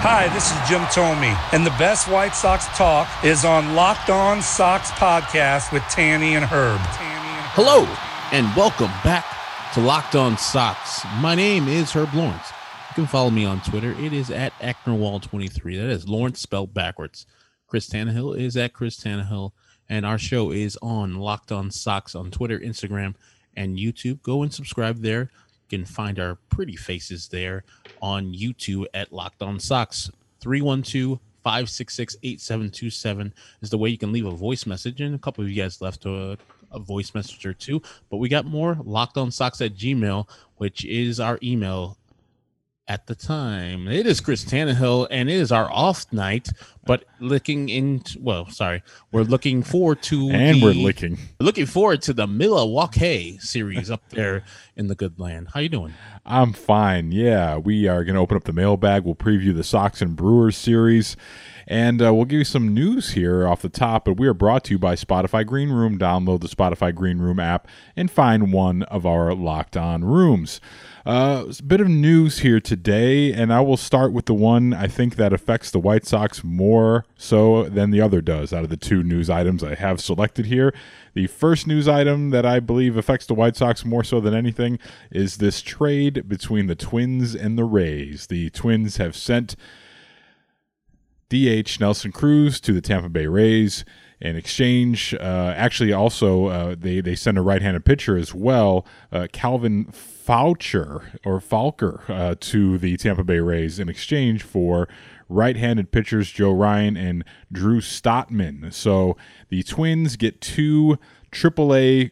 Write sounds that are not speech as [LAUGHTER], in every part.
Hi, this is Jim Thome, and the best White Sox talk is on Locked On Sox podcast with Tanny and Herb. Hello, and welcome back to Locked On Sox. My name is Herb Lawrence. You can follow me on Twitter. It is at Ecnerwal23. That is Lawrence spelled backwards. Chris Tannehill is at Chris Tannehill, and our show is on Locked On Sox on Twitter, Instagram, and YouTube. Go and subscribe there. You can find our pretty faces there on YouTube at Locked On Sox. 312 566 8727 is the way you can leave a voice message. And a couple of you guys left a, a voice message or two. But we got more locked on socks at Gmail, which is our email at the time. It is Chris Tannehill, and it is our off night. But looking into well, sorry, we're looking forward to [LAUGHS] And we're looking looking forward to the Milwaukee series up there in the good land. How you doing? I'm fine. Yeah, we are going to open up the mailbag. We'll preview the Sox and Brewers series. And uh, we'll give you some news here off the top. But we are brought to you by Spotify Green Room. Download the Spotify Green Room app and find one of our locked on rooms. Uh, a bit of news here today, and I will start with the one I think that affects the White Sox more so than the other does out of the two news items I have selected here. The first news item that I believe affects the White Sox more so than anything is this trade between the Twins and the Rays. The Twins have sent DH Nelson Cruz to the Tampa Bay Rays in exchange. Uh, actually, also uh, they they send a right-handed pitcher as well, uh, Calvin Faucher or Falker, uh, to the Tampa Bay Rays in exchange for right-handed pitchers Joe Ryan and Drew Strotman. So the Twins get two AAA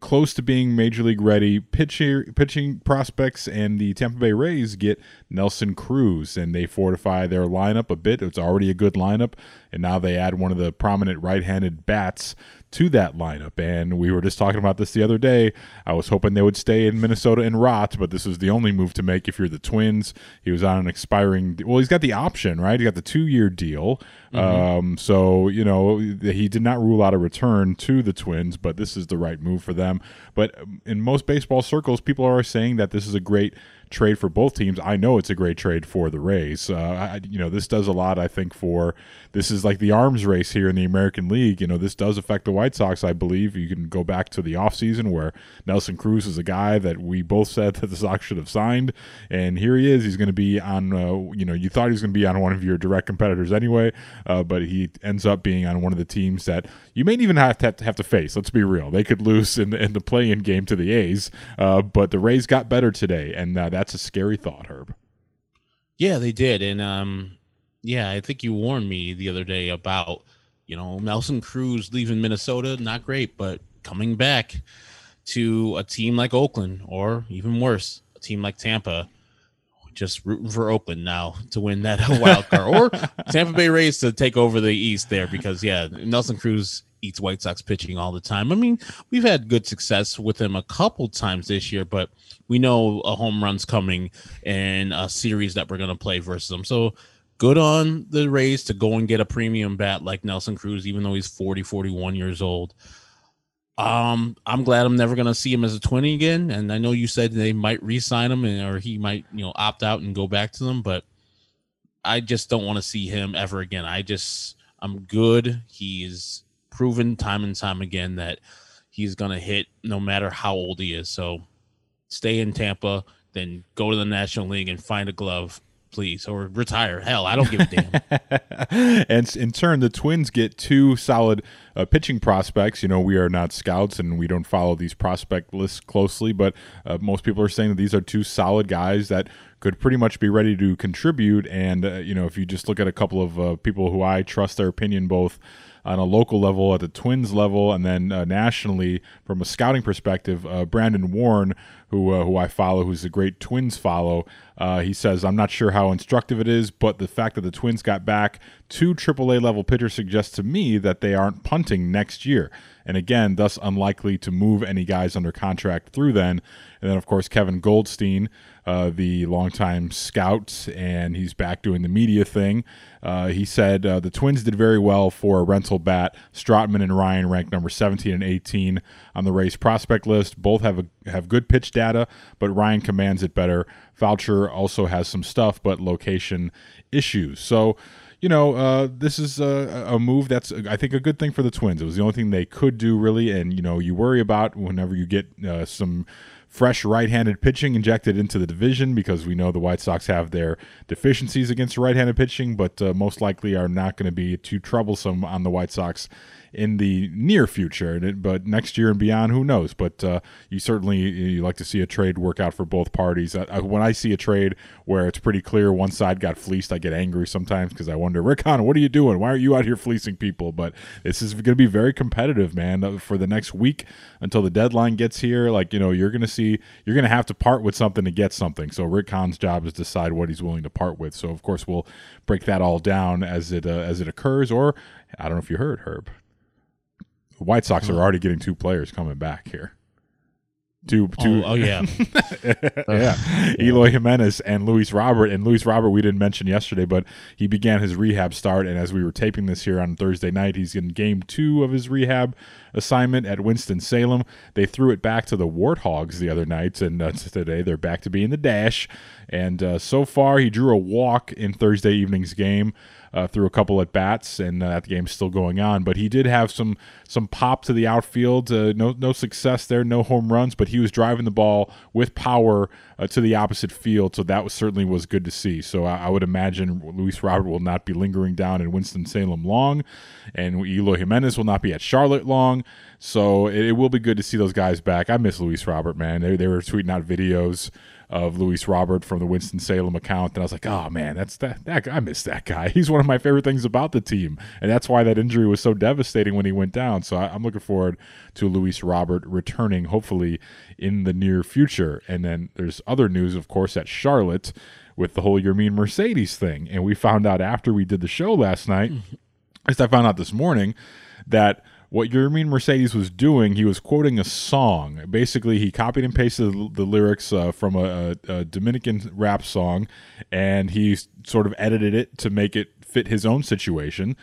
close to being major league ready pitcher, pitching prospects, and the Tampa Bay Rays get Nelson Cruz, and they fortify their lineup a bit. It's already a good lineup, and now they add one of the prominent right-handed bats to that lineup. And we were just talking about this the other day. I was hoping they would stay in Minnesota and rot, but this is the only move to make if you're the Twins. He was on an expiring. Well, he's got the option, right? He got the two-year deal. Um, so you know he did not rule out a return to the Twins, but this is the right move for them. But in most baseball circles, people are saying that this is a great trade for both teams. I know it's a great trade for the Rays. Uh, I, you know, this does a lot. I think for this is like the arms race here in the American League. You know, this does affect the White Sox. I believe you can go back to the offseason where Nelson Cruz is a guy that we both said that the Sox should have signed, and here he is. He's going to be on. Uh, you know, you thought he was going to be on one of your direct competitors anyway, uh, but he ends up being on one of the teams that you may even have to have to face. Let's be real; they could lose in the, in the play-in game to the A's, uh, but the Rays got better today, and uh, that's a scary thought, Herb. Yeah, they did, and um, yeah, I think you warned me the other day about you know Nelson Cruz leaving Minnesota, not great, but coming back to a team like Oakland, or even worse, a team like Tampa. Just rooting for Oakland now to win that [LAUGHS] wild card, or Tampa Bay Rays to take over the East there because yeah, Nelson Cruz eats White Sox pitching all the time. I mean, we've had good success with him a couple times this year, but we know a home run's coming in a series that we're going to play versus them. So good on the Rays to go and get a premium bat like Nelson Cruz, even though he's 40, 41 years old. Um, I'm glad I'm never going to see him as a 20 again. And I know you said they might re-sign him and, or he might, you know, opt out and go back to them, but I just don't want to see him ever again. I just, I'm good. He's proven time and time again that he's going to hit no matter how old he is. So stay in Tampa, then go to the National League and find a glove, please, or retire. Hell, I don't give a damn. [LAUGHS] and in turn, the Twins get two solid uh, pitching prospects. You know, we are not scouts and we don't follow these prospect lists closely, but uh, most people are saying that these are two solid guys that could pretty much be ready to contribute. And uh, you know, if you just look at a couple of uh, people who I trust their opinion both on a local level, at the Twins level, and then uh, nationally from a scouting perspective. Uh, Brandon Warne, who uh, who I follow, who's a great Twins follow, uh, he says I'm not sure how instructive it is, but the fact that the Twins got back two AAA level pitchers suggests to me that they aren't punting next year, and again, thus unlikely to move any guys under contract through then. And then of course Kevin Goldstein uh, the longtime scout, and he's back doing the media thing. Uh, he said uh, the Twins did very well for a rental bat. Strotman and Ryan ranked number 17 and 18 on the Rays prospect list. Both have a, have good pitch data, but Ryan commands it better. Faucher also has some stuff, but location issues. So you know, uh, this is a, a, move that's, I think, a good thing for the Twins. It was the only thing they could do, really. And, you know, you worry about whenever you get uh, some fresh right-handed pitching injected into the division because we know the White Sox have their deficiencies against right-handed pitching, but uh, most likely are not going to be too troublesome on the White Sox in the near future. But next year and beyond, who knows? But uh, you certainly you like to see a trade work out for both parties. Uh, when I see a trade where it's pretty clear one side got fleeced, I get angry sometimes because I wonder, Rick what are you doing? Why are you out here fleecing people? But this is going to be very competitive, man, uh, for the next week until the deadline gets here. Like you know, you're going to see you're going to have to part with something to get something. So Rick Hahn's job is to decide what he's willing to part with. So of course we'll break that all down as it uh, as it occurs. Or I don't know if you heard Herb. The White Sox are already getting two players coming back here. Two, two. Oh, oh [LAUGHS] [LAUGHS] yeah, yeah. Eloy Jimenez and Luis Robert. And Luis Robert, we didn't mention yesterday, but he began his rehab start. And as we were taping this here on Thursday night, he's in game two of his rehab assignment at Winston Salem. They threw it back to the Warthogs the other night, and uh, [LAUGHS] today they're back to being the Dash. And uh, so far, he drew a walk in Thursday evening's game uh, through a couple at bats, and uh, that game's still going on. But he did have some some pop to the outfield. Uh, no no success there, no home runs, but he was driving the ball with power uh, to the opposite field, so that was certainly was good to see. So I, I would imagine Luis Robert will not be lingering down in Winston Salem long, and Eloy Jimenez will not be at Charlotte long. So it, it will be good to see those guys back. I miss Luis Robert, man. They, they were tweeting out videos of Luis Robert from the Winston Salem account, and I was like, oh man, that's that, that I miss that guy. [LAUGHS] He's one of my favorite things about the team, and that's why that injury was so devastating when he went down. So I, am looking forward to Luis Robert returning, hopefully in the near future. And then there's other news, of course, at Charlotte with the whole Yermin Mercedes thing, and we found out after we did the show last night. Mm-hmm. At least I found out this morning that what Yermin Mercedes was doing, he was quoting a song. Basically, he copied and pasted the, lyrics uh, from a, a, Dominican rap song, and he sort of edited it to make it fit his own situation.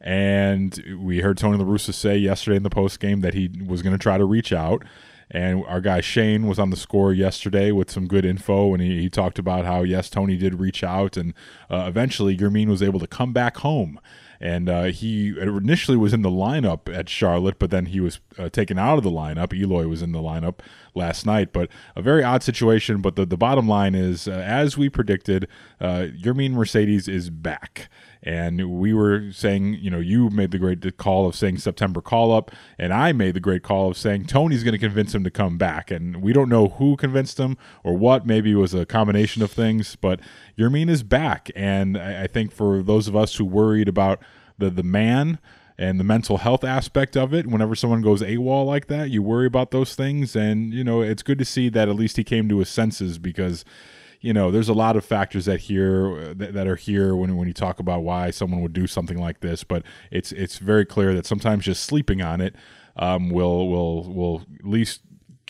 And we heard Tony La Russa say yesterday in the post game that he was going to try to reach out. And our guy Shane was on the score yesterday with some good info, and he, he talked about how yes, Tony did reach out, and uh, eventually Yermin was able to come back home and uh, he initially was in the lineup at Charlotte, but then he was uh, taken out of the lineup. Eloy was in the lineup last night, but a very odd situation. But the, the bottom line is, uh, as we predicted, uh, Yermin Mercedes is back. And we were saying, you know, you made the great call of saying September call up, and I made the great call of saying Tony's going to convince him to come back. And we don't know who convinced him or what. Maybe it was a combination of things, but Yermin is back. And I, I think for those of us who worried about the, the man, and the mental health aspect of it. Whenever someone goes AWOL like that, you worry about those things. And, you know, it's good to see that at least he came to his senses because you know, there's a lot of factors that here that, that, are here when when you talk about why someone would do something like this. But it's it's very clear that sometimes just sleeping on it um, will will will at least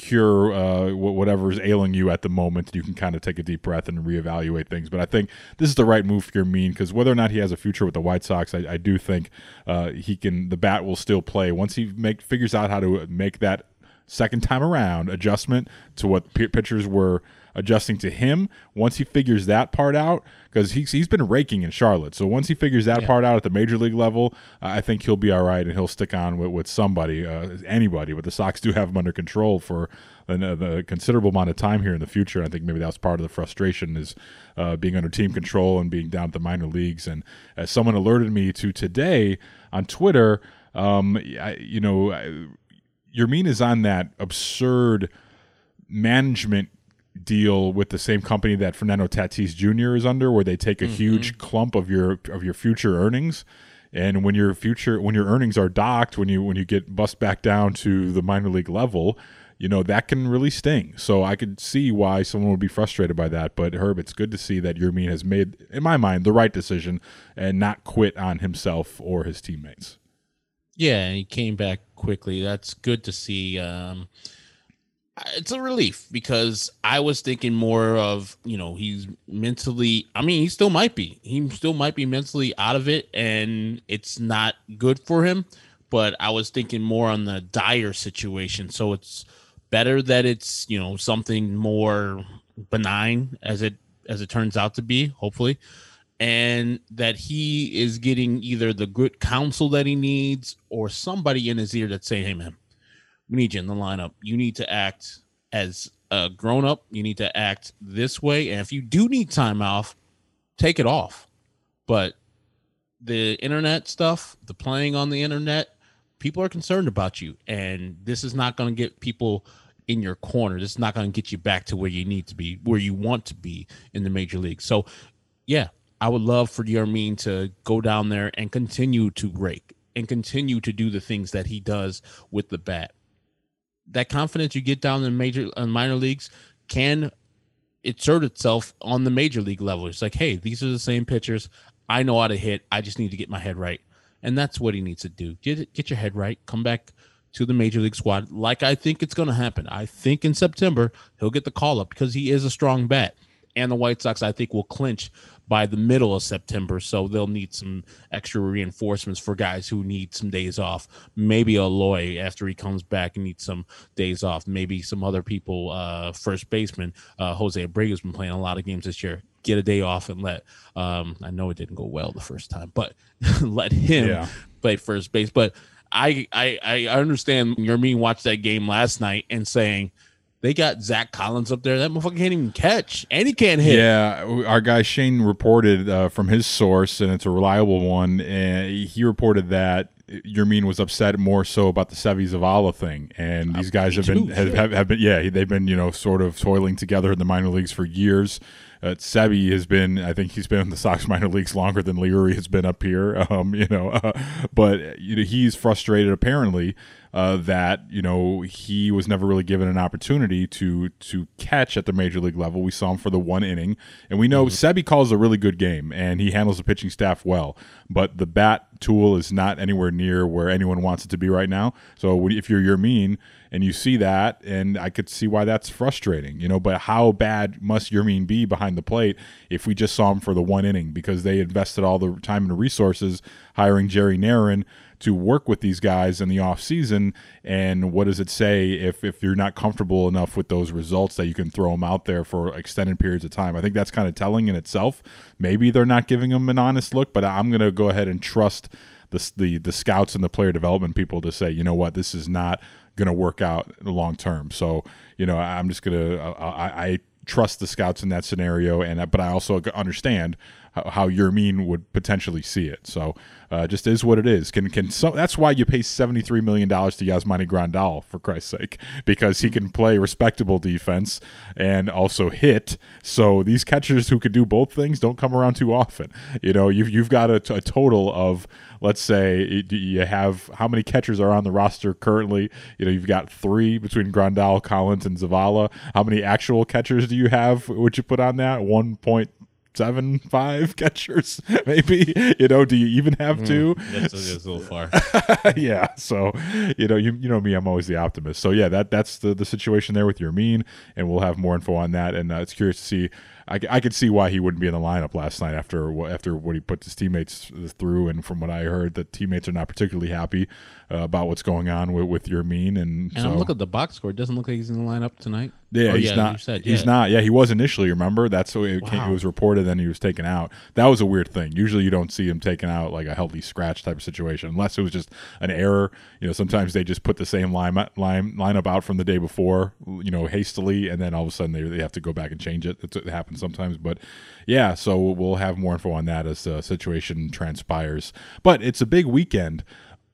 cure uh, is ailing you at the moment. You can kind of take a deep breath and reevaluate things. But I think this is the right move for Yermin because whether or not he has a future with the White Sox, I, I do think uh, he can. The bat will still play once he make figures out how to make that second time around adjustment to what p- pitchers were adjusting to him. Once he figures that part out, because he's, he's been raking in Charlotte. So once he figures that yeah. part out at the major league level, uh, I think he'll be all right and he'll stick on with, with somebody, uh, anybody. But the Sox do have him under control for a, a, considerable amount of time here in the future. I think maybe that's part of the frustration is uh, being under team control and being down at the minor leagues. And as someone alerted me to today on Twitter, um, I, you know, Yermin is on that absurd management deal with the same company that Fernando Tatis Jr. is under, where they take a huge clump of your of your future earnings. And when your future when your earnings are docked, when you when you get bust back down to the minor league level, you know that can really sting. So I could see why someone would be frustrated by that. But Herb, it's good to see that Yermin has made, in my mind, the right decision and not quit on himself or his teammates. Yeah, and he came back quickly. That's good to see. Um, it's a relief because I was thinking more of, you know, he's mentally, I mean, he still might be. He still might be mentally out of it and it's not good for him. But I was thinking more on the dire situation. So it's better that it's, you know, something more benign as it as it turns out to be, hopefully. And that he is getting either the good counsel that he needs or somebody in his ear that's saying, Hey man, we need you in the lineup. You need to act as a grown up. You need to act this way. And if you do need time off, take it off. But the internet stuff, the playing on the internet, people are concerned about you. And this is not going to get people in your corner. This is not going to get you back to where you need to be, where you want to be in the major league. So, yeah, I would love for Yermin to go down there and continue to rake and continue to do the things that he does with the bat that confidence you get down in major uh, minor leagues can insert itself on the major league level. It's like, hey, these are the same pitchers. I know how to hit. I just need to get my head right, and that's what he needs to do. Get get your head right. Come back to the major league squad, like I think it's going to happen. I think in September he'll get the call up because he is a strong bat, and the White Sox I think will clinch by the middle of September. So they'll need some extra reinforcements for guys who need some days off. Maybe Eloy after he comes back and needs some days off. Maybe some other people, uh, first baseman, uh, Jose Abreu's been playing a lot of games this year. Get a day off and let, um, I know it didn't go well the first time, but [LAUGHS] let him Yeah. play first base. But I, I, I understand Yermin watched that game last night and saying, they got Zach Collins up there. That motherfucker can't even catch, and he can't hit. Yeah, our guy Shane reported uh, from his source, and it's a reliable one. And he reported that Yermin was upset more so about the Seby Zavala thing, and these guys have been have, have, have been yeah they've been you know sort of toiling together in the minor leagues for years. Uh, Seby has been, I think he's been in the Sox minor leagues longer than Leary has been up here. [LAUGHS] Um, you know, uh, [LAUGHS] but you know he's frustrated apparently uh, that you know he was never really given an opportunity to to catch at the major league level. We saw him for the one inning, and we know Seby calls a really good game and he handles the pitching staff well. But the bat tool is not anywhere near where anyone wants it to be right now. So if you're Yermin and you see that, and I could see why that's frustrating, you know. But how bad must Yermin be behind the plate if we just saw him for the one inning because they invested all the time and resources hiring Jerry Narron to work with these guys in the off season? And what does it say if if you're not comfortable enough with those results that you can throw them out there for extended periods of time? I think that's kind of telling in itself. Maybe they're not giving them an honest look, but I'm going to go ahead and trust the, the the scouts and the player development people to say, you know what, this is not going to work out long term. So, you know, I'm just going to uh, uh, I, I trust the scouts in that scenario, and but I also understand how, how Yermin would potentially see it. So, uh, just is what it is. Can can so that's why you pay 73 million dollars to Yasmani Grandal for Christ's sake because he can play respectable defense and also hit. So these catchers who can do both things don't come around too often. You know, you've you've got a, a total of let's say you have how many catchers are on the roster currently? You know, you've got three between Grandal, Collins, and Zavala. How many actual catchers do you have? Would you put on that? One point seven five [LAUGHS] catchers, maybe. You know, do you even have two? That's, that's a little [LAUGHS] far. yeah. So, you know, you you know me, I'm always the optimist. So yeah, that that's the the situation there with Yermin, and we'll have more info on that. And uh, it's curious to see. I, I could see why he wouldn't be in the lineup last night after after what he put his teammates through, and from what I heard, the teammates are not particularly happy uh, about what's going on with, with Yermin. And, And so, I'm looking at the box score. It doesn't look like he's in the lineup tonight. yeah, Oh, he's not. said, He's yeah. not. Yeah, he was initially. Remember, that's what it, came, Wow. it was reported. Then he was taken out. That was a weird thing. Usually, you don't see him taken out like a healthy scratch type of situation, unless it was just an error. You know, sometimes they just put the same line line lineup out from the day before, you know, hastily, and then all of a sudden they, they have to go back and change it. It's, it happens sometimes, but yeah. So we'll have more info on that as the situation transpires. But it's a big weekend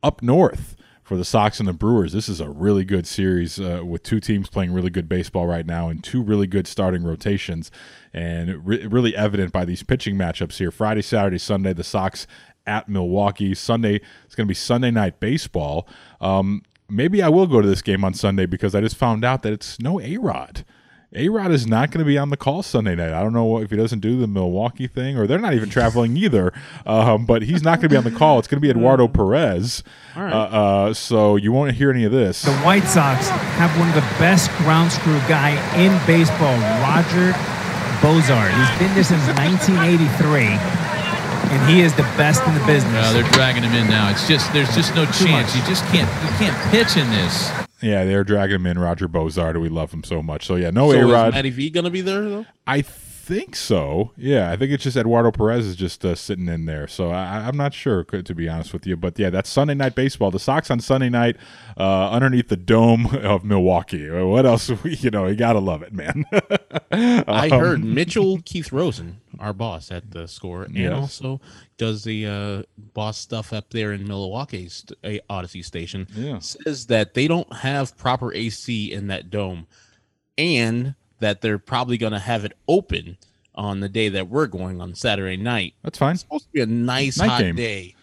up north for the Sox and the Brewers. This is a really good series uh, with two teams playing really good baseball right now and two really good starting rotations. And re- really evident by these pitching matchups here Friday, Saturday, Sunday, the Sox at Milwaukee. Sunday, it's going to be Sunday night baseball. Um, maybe I will go to this game on Sunday because I just found out that it's no A Rod. A Rod is not going to be on the call Sunday night. I don't know if he doesn't do the Milwaukee thing, or they're not even traveling [LAUGHS] either. Um, but he's not going to be on the call. It's going to be Eduardo [LAUGHS] Perez. Uh, uh, so you won't hear any of this. The White Sox have one of the best ground screw guy in baseball, Roger Bossard. He's been there since 1983, and he is the best in the business. No, they're dragging him in now. It's just there's just no chance. You just can't you can't pitch in this. Yeah, they're dragging him in, Roger Bossard. We love him so much. So yeah, no So A is Rod. Matty V going to be there though? I think so. Yeah, I think it's just Eduardo Perez is just uh, sitting in there. So I, I'm not sure, to be honest with you. But yeah, that's Sunday night baseball. The Sox on Sunday night uh, underneath the dome [LAUGHS] of Milwaukee. What else? [LAUGHS] You know, you gotta love it, man. [LAUGHS] I Um, heard Mitchell Keith Rosen, our boss at the score, and Yes. also does the uh, boss stuff up there in Milwaukee's st- Audacy station. Yeah. Says that they don't have proper AC in that dome, and that they're probably going to have it open on the day that we're going on Saturday night. That's fine. It's supposed to be a nice Night hot game. day.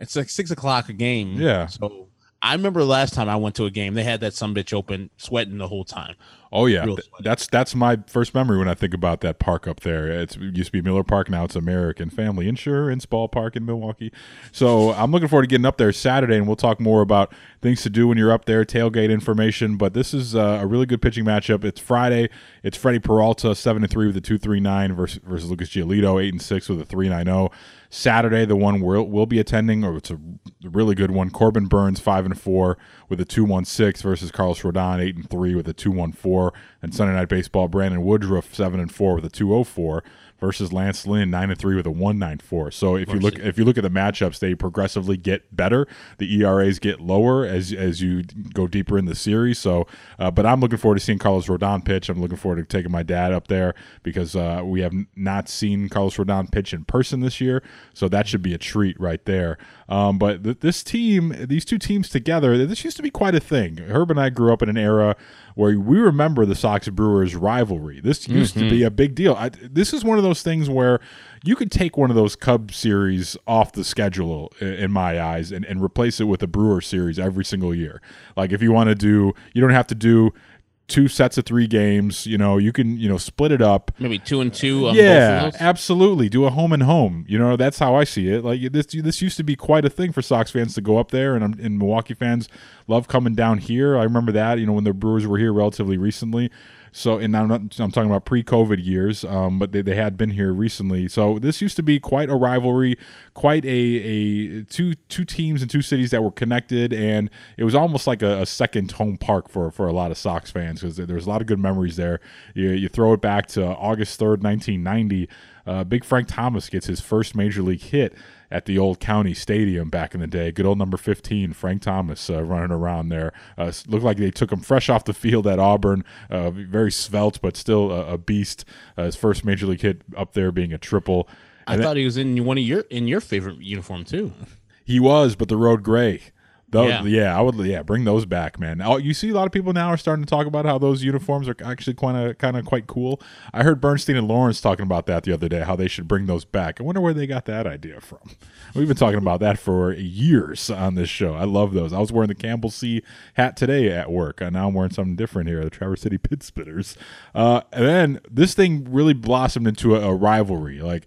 It's like six o'clock a game. Yeah. So I remember last time I went to a game, they had that some bitch open, sweating the whole time. Oh yeah, Th- that's that's my first memory when I think about that park up there. It's, it used to be Miller Park, now it's American Family Insurance Ballpark in Milwaukee. So I'm looking forward to getting up there Saturday, and we'll talk more about things to do when you're up there, tailgate information. But this is uh, a really good pitching matchup. It's Friday. It's Freddie Peralta seven and three with a two three nine versus versus Lucas Giolito eight and six with a three nine zero. Saturday, the one we'll, we'll be attending, or it's a really good one. Corbin Burnes five and four with a two one six versus Carlos Rodon eight and three with a two one four. And Sunday Night Baseball, Brandon Woodruff seven and four with a two oh four versus Lance Lynn nine and three with a one nine four. So if you look if you look at the matchups, they progressively get better. The ERAs get lower as as you go deeper in the series. So, uh, but I'm looking forward to seeing Carlos Rodon pitch. I'm looking forward to taking my dad up there because uh, we have not seen Carlos Rodon pitch in person this year. So that should be a treat right there. Um, but th- this team, these two teams together, this used to be quite a thing. Herb and I grew up in an era where we remember the Sox Brewers rivalry. This used to be mm-hmm. a big deal. I, this is one of those things where you could take one of those Cub series off the schedule in my eyes and, and replace it with a Brewer series every single year. Like if you want to do, you don't have to do two sets of three games. You know, you can you know split it up. Maybe two and two. On yeah, both absolutely. Do a home and home. You know, that's how I see it. Like this, this used to be quite a thing for Sox fans to go up there, and, I'm- and Milwaukee fans love coming down here. I remember that. You know, when the Brewers were here relatively recently. So, and I'm not, I'm talking about pre-COVID years, um, but they, they had been here recently. So this used to be quite a rivalry, quite a, a two two teams and two cities that were connected, and it was almost like a, a second home park for for a lot of Sox fans because there's a lot of good memories there. You, you throw it back to August third, 1990. Uh, Big Frank Thomas gets his first major league hit at the old county stadium back in the day. Good old number 15, Frank Thomas, uh, running around there. Uh, looked like they took him fresh off the field at Auburn. Uh, very svelte, but still a, a beast. Uh, his first major league hit up there being a triple. I And thought he was in one of your in your favorite uniform too. he was, but the road gray. Those, Yeah. yeah. I would. Yeah, bring those back, man. Oh, you see, a lot of people now are starting to talk about how those uniforms are actually kind of, kind of quite cool. I heard Bernstein and Lawrence talking about that the other day, how they should bring those back. I wonder where they got that idea from. [LAUGHS] We've been talking about that for years on this show. I love those. I was wearing the Campbell C hat today at work, and now I'm wearing something different here, the Traverse City Pit Spitters. Uh, and then this thing really blossomed into a, a rivalry. Like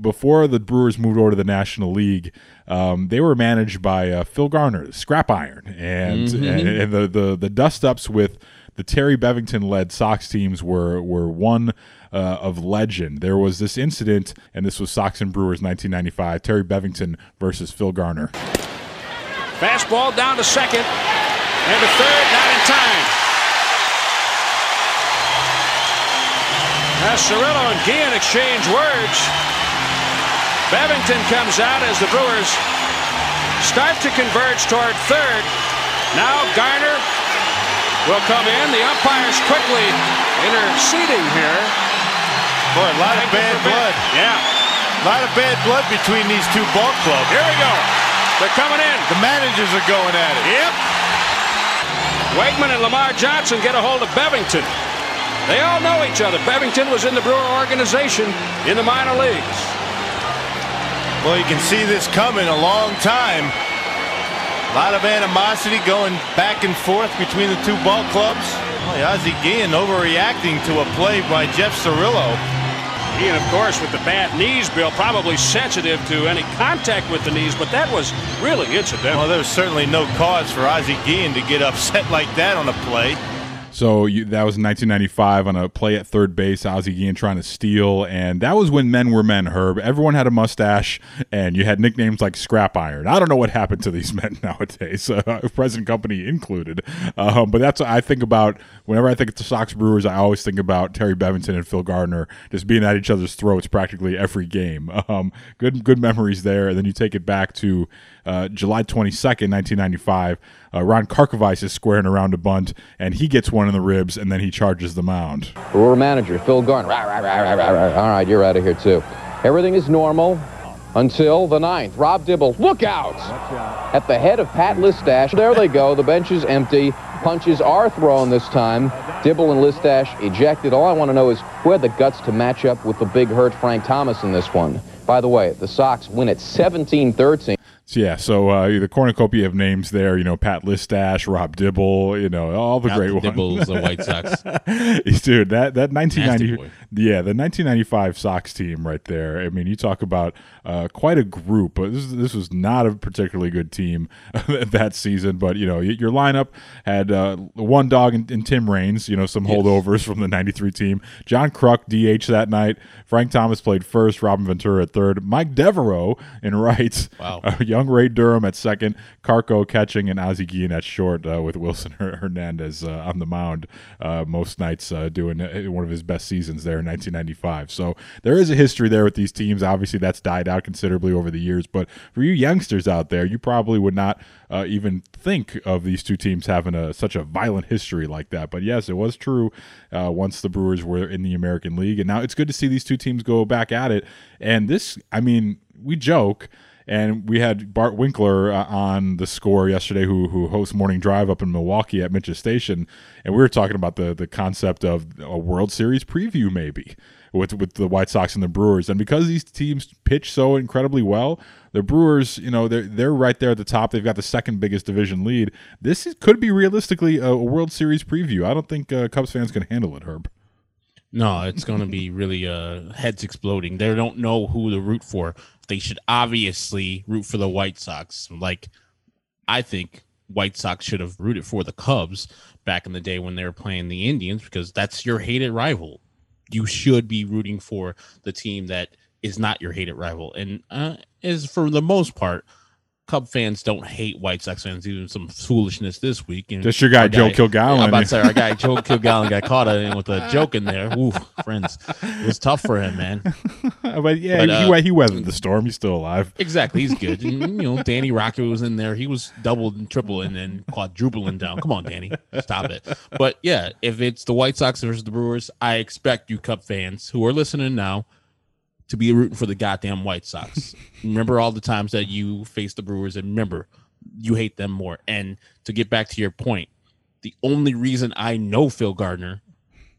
before the Brewers moved over to the National League, um, they were managed by uh, Phil Garner, Scrap Iron, and and, and the, the the dust ups with the Terry Bevington led Sox teams were were one uh, of legend. There was this incident, and this was Sox and Brewers 1995. Terry Bevington versus Phil Garner. Fastball down to second. And to third, not in time. As Cirillo and Guillen exchange words, Bevington comes out as the Brewers start to converge toward third. Now Garner will come in. The umpires quickly interceding here. Boy, a lot of bad blood. Yeah. A lot of bad blood between these two ball clubs. Here we go. They're coming in. The managers are going at it. Yep. Wakeman and Lamar Johnson get a hold of Bevington. They all know each other. Bevington was in the Brewer organization in the minor leagues. Well, you can see this coming a long time. A lot of animosity going back and forth between the two ball clubs. Oh, Ozzie Guillen overreacting to a play by Jeff Cirillo. Ian, of course, with the bad knees, Bill, probably sensitive to any contact with the knees, but that was really incidental. Well, there was certainly no cause for Ozzie Guillen to get upset [LAUGHS] like that on a play. So you, that was 1995 on a play at third base. Ozzie Guillen trying to steal, and that was when men were men. Herb, everyone had a mustache, and you had nicknames like Scrap Iron. I don't know what happened to these [LAUGHS] men nowadays, uh, present company included. Um, but that's what I think about whenever I think of the Sox Brewers. I always think about Terry Bevington and Phil Gardner just being at each other's throats practically every game. [LAUGHS] Um, good good memories there. And then you take it back to uh, July 22nd, 1995. Uh, Ron Karkovice is squaring around a bunt, and he gets one in the ribs, and then he charges the mound. Brewer manager Phil rah, rah, rah, rah. All right, you're out of here too. Everything is normal until the ninth. Rob Dibble, look out! At the head of Pat Listach. There they go. The bench is empty. Punches are thrown this time. Dibble and Listach ejected. All I want to know is who had the guts to match up with the big hurt Frank Thomas in this one. By the way, the Sox win at 17-13. So yeah, so uh, the cornucopia of names there, you know, Pat Listach, Rob Dibble, you know, all the Rob great Dibble's ones. the White [LAUGHS] Sox. Dude, that that 1990, boy. yeah, the 1995 Sox team right there. I mean, you talk about uh, quite a group. But this this was not a particularly good team [LAUGHS] that season. But you know, your lineup had uh, one dog in, in Tim Raines. You know, some holdovers from the '93 team. John Kruk DH that night. Frank Thomas played first. Robin Ventura at third. Mike Devereaux in right. Wow. [LAUGHS] Young Ray Durham at second. Carco catching and Ozzie Guillen at short uh, with Wilson [LAUGHS] Hernandez uh, on the mound uh, most nights uh, doing uh, one of his best seasons there in 1995. So there is a history there with these teams. Obviously, that's died out considerably over the years. But for you youngsters out there, you probably would not even think of these two teams having a such a violent history like that. But yes, it was true once the Brewers were in the American League, and now it's good to see these two teams go back at it. And this, I mean, we joke. And we had Bart Winkler uh, on the score yesterday, who who hosts Morning Drive up in Milwaukee at Mitchell Station, and we were talking about the the concept of a World Series preview, maybe with with the White Sox and the Brewers. And because these teams pitch so incredibly well, the Brewers, you know, they're they're right there at the top. They've got the second biggest division lead. This is, could be realistically a, a World Series preview. I don't think uh, Cubs fans can handle it, Herb. No, it's going to be really uh, heads exploding. They don't know who to root for. They should obviously root for the White Sox. Like, I think White Sox should have rooted for the Cubs back in the day when they were playing the Indians because that's your hated rival. You should be rooting for the team that is not your hated rival. And uh, is for the most part, Cub fans don't hate White Sox fans. Even some foolishness this week. And Just your guy, Joe Kilgallen. I'm about to say our guy Joe Kilgallen got caught in with a joke in there. Ooh, friends, it was tough for him, man. [LAUGHS] but yeah, But, he, uh, he weathered the storm. He's still alive. Exactly, he's good. [LAUGHS] And, you know, Danny Rocket was in there. He was doubled and tripling and quadrupling down. Come on, Danny, stop it. But yeah, if it's the White Sox versus the Brewers, I expect you Cup fans who are listening now to be rooting for the goddamn White Sox. [LAUGHS] remember all the times that you faced the Brewers, and remember you hate them more. And to get back to your point, the only reason I know Phil Gardner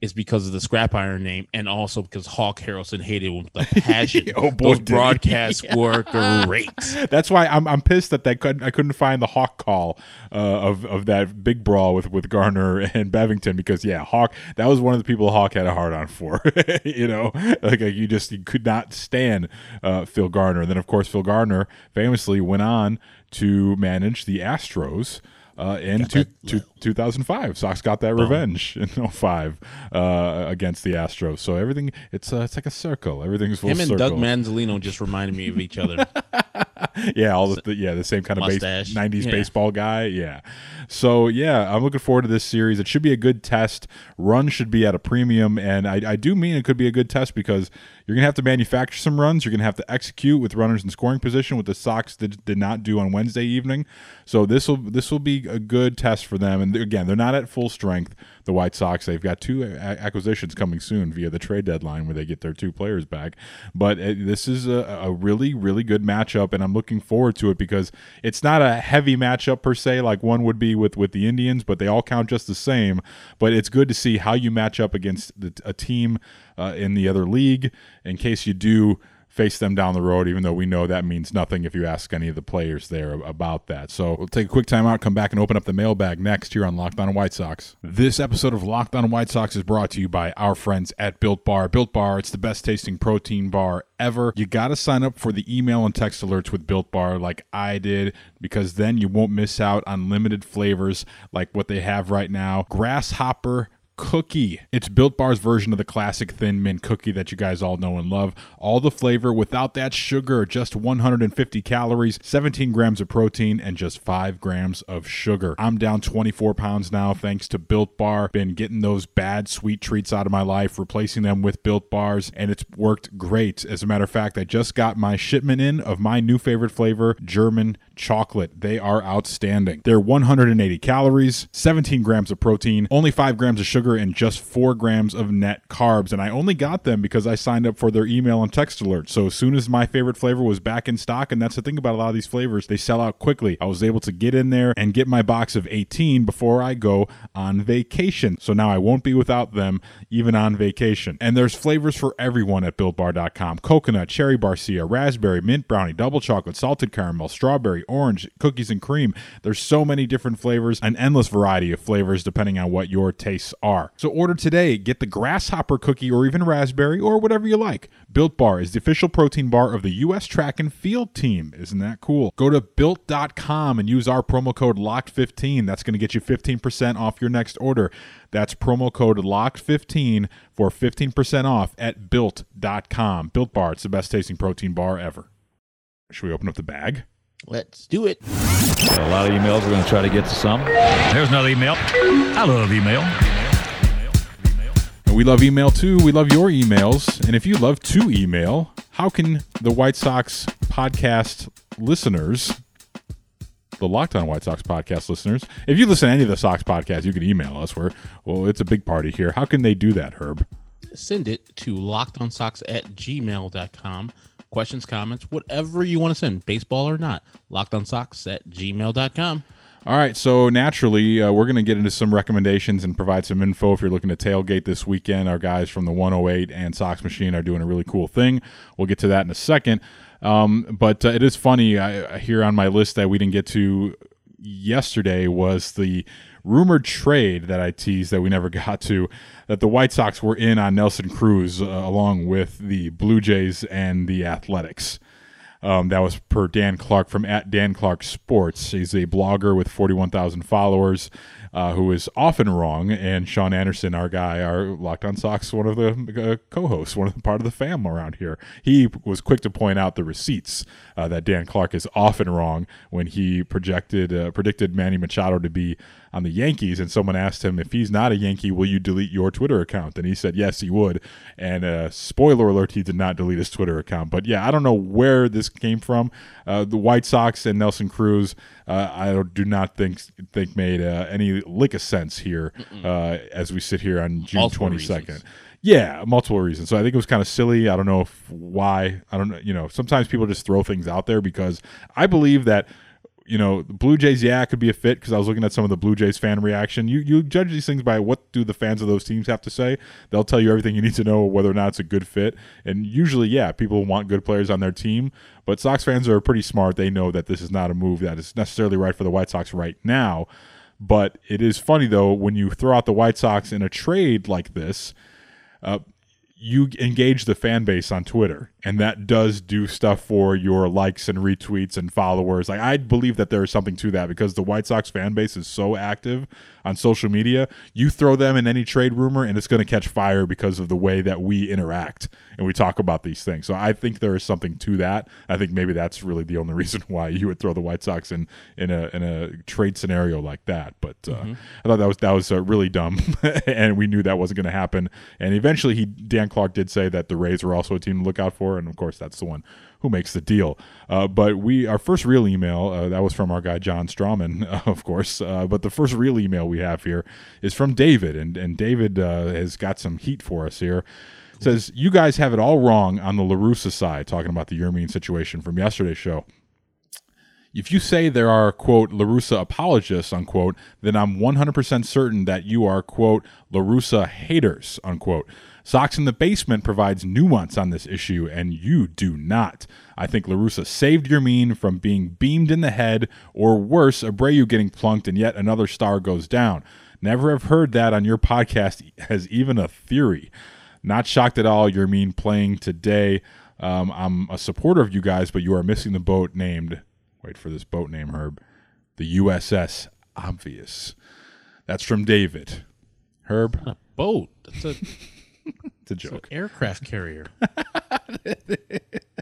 is because of the scrap iron name and also because Hawk Harrelson hated him with a passion. [LAUGHS] Oh, boy, Those broadcasts [LAUGHS] were great. [LAUGHS] That's why I'm I'm pissed that they couldn't I couldn't find the Hawk call uh, of of that big brawl with with Garner and Bevington because yeah Hawk that was one of the people Hawk had a hard on for you know like, like you just you could not stand uh, Phil Garner and then of course Phil Garner famously went on to manage the Astros. Uh, in two, two, 2005, Sox got that revenge [LAUGHS] in 05 uh, against the Astros. So everything it's uh, it's like a circle. Everything's full Him and circle. Doug Manzolino just reminded me of each other. [LAUGHS] [LAUGHS] yeah, all the, the yeah the same kind of base, 90s Yeah. baseball guy. Yeah. So yeah, I'm looking forward to this series. It should be a good test. Run should be at a premium, and I, I do mean it could be a good test because you're gonna have to manufacture some runs. You're gonna have to execute with runners in scoring position, with the Sox did, did not do on Wednesday evening. So this will this will be a good test for them. And again, they're not at full strength. The White Sox they've got two a- acquisitions coming soon via the trade deadline where they get their two players back. But uh, this is a, a really really good matchup, and I'm looking forward to it because it's not a heavy matchup per se like one would be with with the Indians, but they all count just the same. But it's good to see how you match up against the, a team uh, in the other league in case you do face them down the road, even though we know that means nothing if you ask any of the players there about that. So we'll take a quick time out, come back and open up the mailbag next here on Locked On White Sox. This episode of Locked On White Sox is brought to you by our friends at Built Bar. Built Bar, it's the best tasting protein bar ever. You got to sign up for the email and text alerts with Built Bar like I did because then you won't miss out on limited flavors like what they have right now. Grasshopper cookie. It's Built Bar's version of the classic thin mint cookie that you guys all know and love. All the flavor without that sugar, just 150 calories, 17 grams of protein, and just 5 grams of sugar. I'm down 24 pounds now thanks to Built Bar. Been getting those bad sweet treats out of my life, replacing them with Built Bars, and it's worked great. As a matter of fact, I just got my shipment in of my new favorite flavor, German chocolate. They are outstanding. They're 180 calories, 17 grams of protein, only 5 grams of sugar, and just 4 grams of net carbs. And I only got them because I signed up for their email and text alert. So as soon as my favorite flavor was back in stock, and that's the thing about a lot of these flavors, they sell out quickly. I was able to get in there and get my box of 18 before I go on vacation. So now I won't be without them even on vacation. And there's flavors for everyone at builtbar.com coconut, cherry barcia, raspberry, mint brownie, double chocolate, salted caramel, strawberry, orange, cookies and cream. There's so many different flavors, an endless variety of flavors depending on what your tastes are. So order today, get the grasshopper cookie or even raspberry or whatever you like. Built Bar is the official protein bar of the U.S. track and field team. Isn't that cool? Go to built.com and use our promo code LOCKED15. That's going to get you 15% off your next order. That's promo code LOCKED15 for 15% off at built.com. Built Bar, it's the best tasting protein bar ever. Should we open up the bag? Let's do it. Got a lot of emails. We're going to try to get to some. There's another email. I love email. And we love email too. We love your emails. And if you love to email, how can the White Sox podcast listeners, the Locked On White Sox podcast listeners, if you listen to any of the Sox podcasts, you can email us. We're, well, it's a big party here. How can they do that, Herb? Send it to lockedonsocks at gmail.com. Questions, comments, whatever you want to send, baseball or not. Lockedonsocks at gmail.com. All right, so naturally, uh, we're going to get into some recommendations and provide some info if you're looking to tailgate this weekend. Our guys from the 108 and Sox Machine are doing a really cool thing. We'll get to that in a second. Um, but uh, it is funny I, here on my list that we didn't get to yesterday was the rumored trade that I teased that we never [LAUGHS] got to that the White Sox were in on Nelson Cruz uh, along with the Blue Jays and the Athletics. Um, that was per Dan Clark from at Dan Clark Sports. He's a blogger with 41,000 followers uh, who is often wrong. And Sean Anderson, our guy, our Locked On Sox, one of the uh, co-hosts, one of the part of the fam around here, he was quick to point out the receipts uh, that Dan Clark is often wrong when he projected uh, predicted Manny Machado to be on the Yankees, and someone asked him if he's not a Yankee, will you delete your Twitter account? And he said yes, he would. And uh, spoiler alert, he did not delete his Twitter account. But yeah, I don't know where this came from. Uh, the White Sox and Nelson Cruz, uh, I do not think think made uh, any lick of sense here uh, as we sit here on June twenty second. Yeah, multiple reasons. So I think it was kind of silly. I don't know if why. I don't know. You know, sometimes people just throw things out there because I believe that you know, Blue Jays, yeah, could be a fit because I was looking at some of the Blue Jays fan reaction. You you judge these things by what do the fans of those teams have to say. They'll tell you everything you need to know whether or not it's a good fit. And usually, yeah, people want good players on their team. But Sox fans are pretty smart. They know that this is not a move that is necessarily right for the White Sox right now. But it is funny though when you throw out the White Sox in a trade like this. Uh, you engage the fan base on Twitter, and that does do stuff for your likes and retweets and followers. Like I believe that there is something to that because the White Sox fan base is so active on social media. You throw them in any trade rumor, and it's going to catch fire because of the way that we interact and we talk about these things. So I think there is something to that. I think maybe that's really the only [LAUGHS] reason why you would throw the White Sox in in a in a trade scenario like that. But uh, mm-hmm. I thought that was that was uh, really dumb, [LAUGHS] and we knew that wasn't going to happen. And eventually, he Dan Clark did say that the Rays were also a team to look out for, and of course, that's the one who makes the deal. Uh, but we, our first real email, uh, that was from our guy John Strawman, [LAUGHS] of course. Uh, but the first real email we have here is from David, and and David uh, has got some heat for us here. says you guys have it all wrong on the LaRussa side, talking about the Yermín situation from yesterday's show. If you say there are, quote, LaRussa apologists, unquote, then I'm 100% certain that you are, quote, LaRussa haters, unquote. Sox in the Basement provides nuance on this issue, and you do not. I think LaRussa saved Yermin from being beamed in the head, or worse, Abreu getting plunked and yet another star goes down. Never have heard that on your podcast [LAUGHS] as even a theory. Not shocked at all, Yermin playing today. Um, I'm a supporter of you guys, but you are missing the boat named, wait for this boat name, Herb, the USS Obvious. That's from David. Herb? a boat. That's a It's a joke. aircraft carrier. [LAUGHS]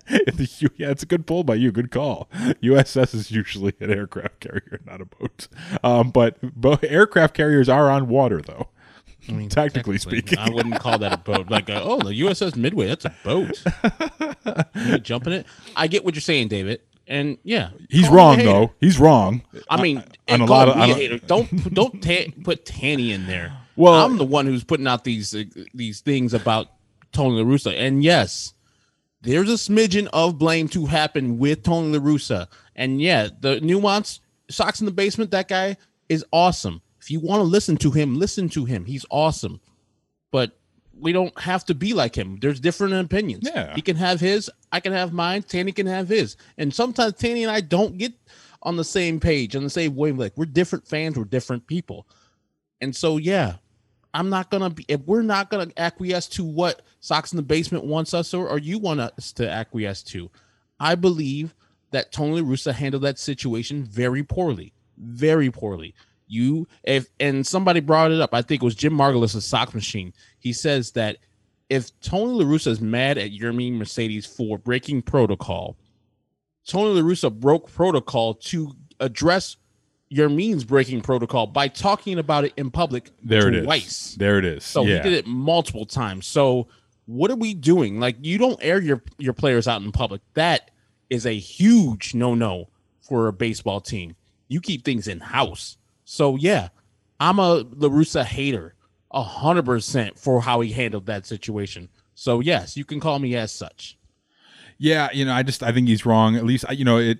yeah, it's a good pull by you. Good call. USS is usually an aircraft carrier, not a boat. Um, but bo- aircraft carriers are on water, though. I mean, technically, speaking, I wouldn't call that a boat. Like, uh, oh, the USS Midway, that's a boat. [LAUGHS] Jumping it. I get what you're saying, David. And yeah, he's call me a wrong though. He's wrong. I mean, on and a lot of. on a- Don't don't ta- put Tanny in there. Well- I'm the one who's putting out these uh, these things about Tony La Russa, and yes, there's a smidgen of blame to happen with Tony La Russa, and yeah, the nuance. Socks in the basement. That guy is awesome. If you want to listen to him, listen to him. He's awesome, but we don't have to be like him. There's different opinions. Yeah. he can have his. I can have mine. Tanny can have his. And sometimes Tanny and I don't get on the same page, on the same wavelength. We're different fans. We're different people. And so, yeah, I'm not gonna be. If we're not gonna acquiesce to what Socks in the Basement wants us, or, or you want us to acquiesce to, I believe that Tony Russa handled that situation very poorly, very poorly. You, if and somebody brought it up, I think it was Jim Margulis of Sox Machine. He says that if Tony LaRussa is mad at Yermin Mercedes for breaking protocol, Tony LaRussa broke protocol to address Yermin's breaking protocol by talking about it in public There it is. twice. There it is. So yeah. he did it multiple times. So what are we doing? Like you don't air your your players out in public. That is a huge no no for a baseball team. You keep things in house. So yeah, I'm a LaRussa hater, a hundred percent for how he handled that situation. So yes, you can call me as such. Yeah, you know, I just I think he's wrong. At least you know it.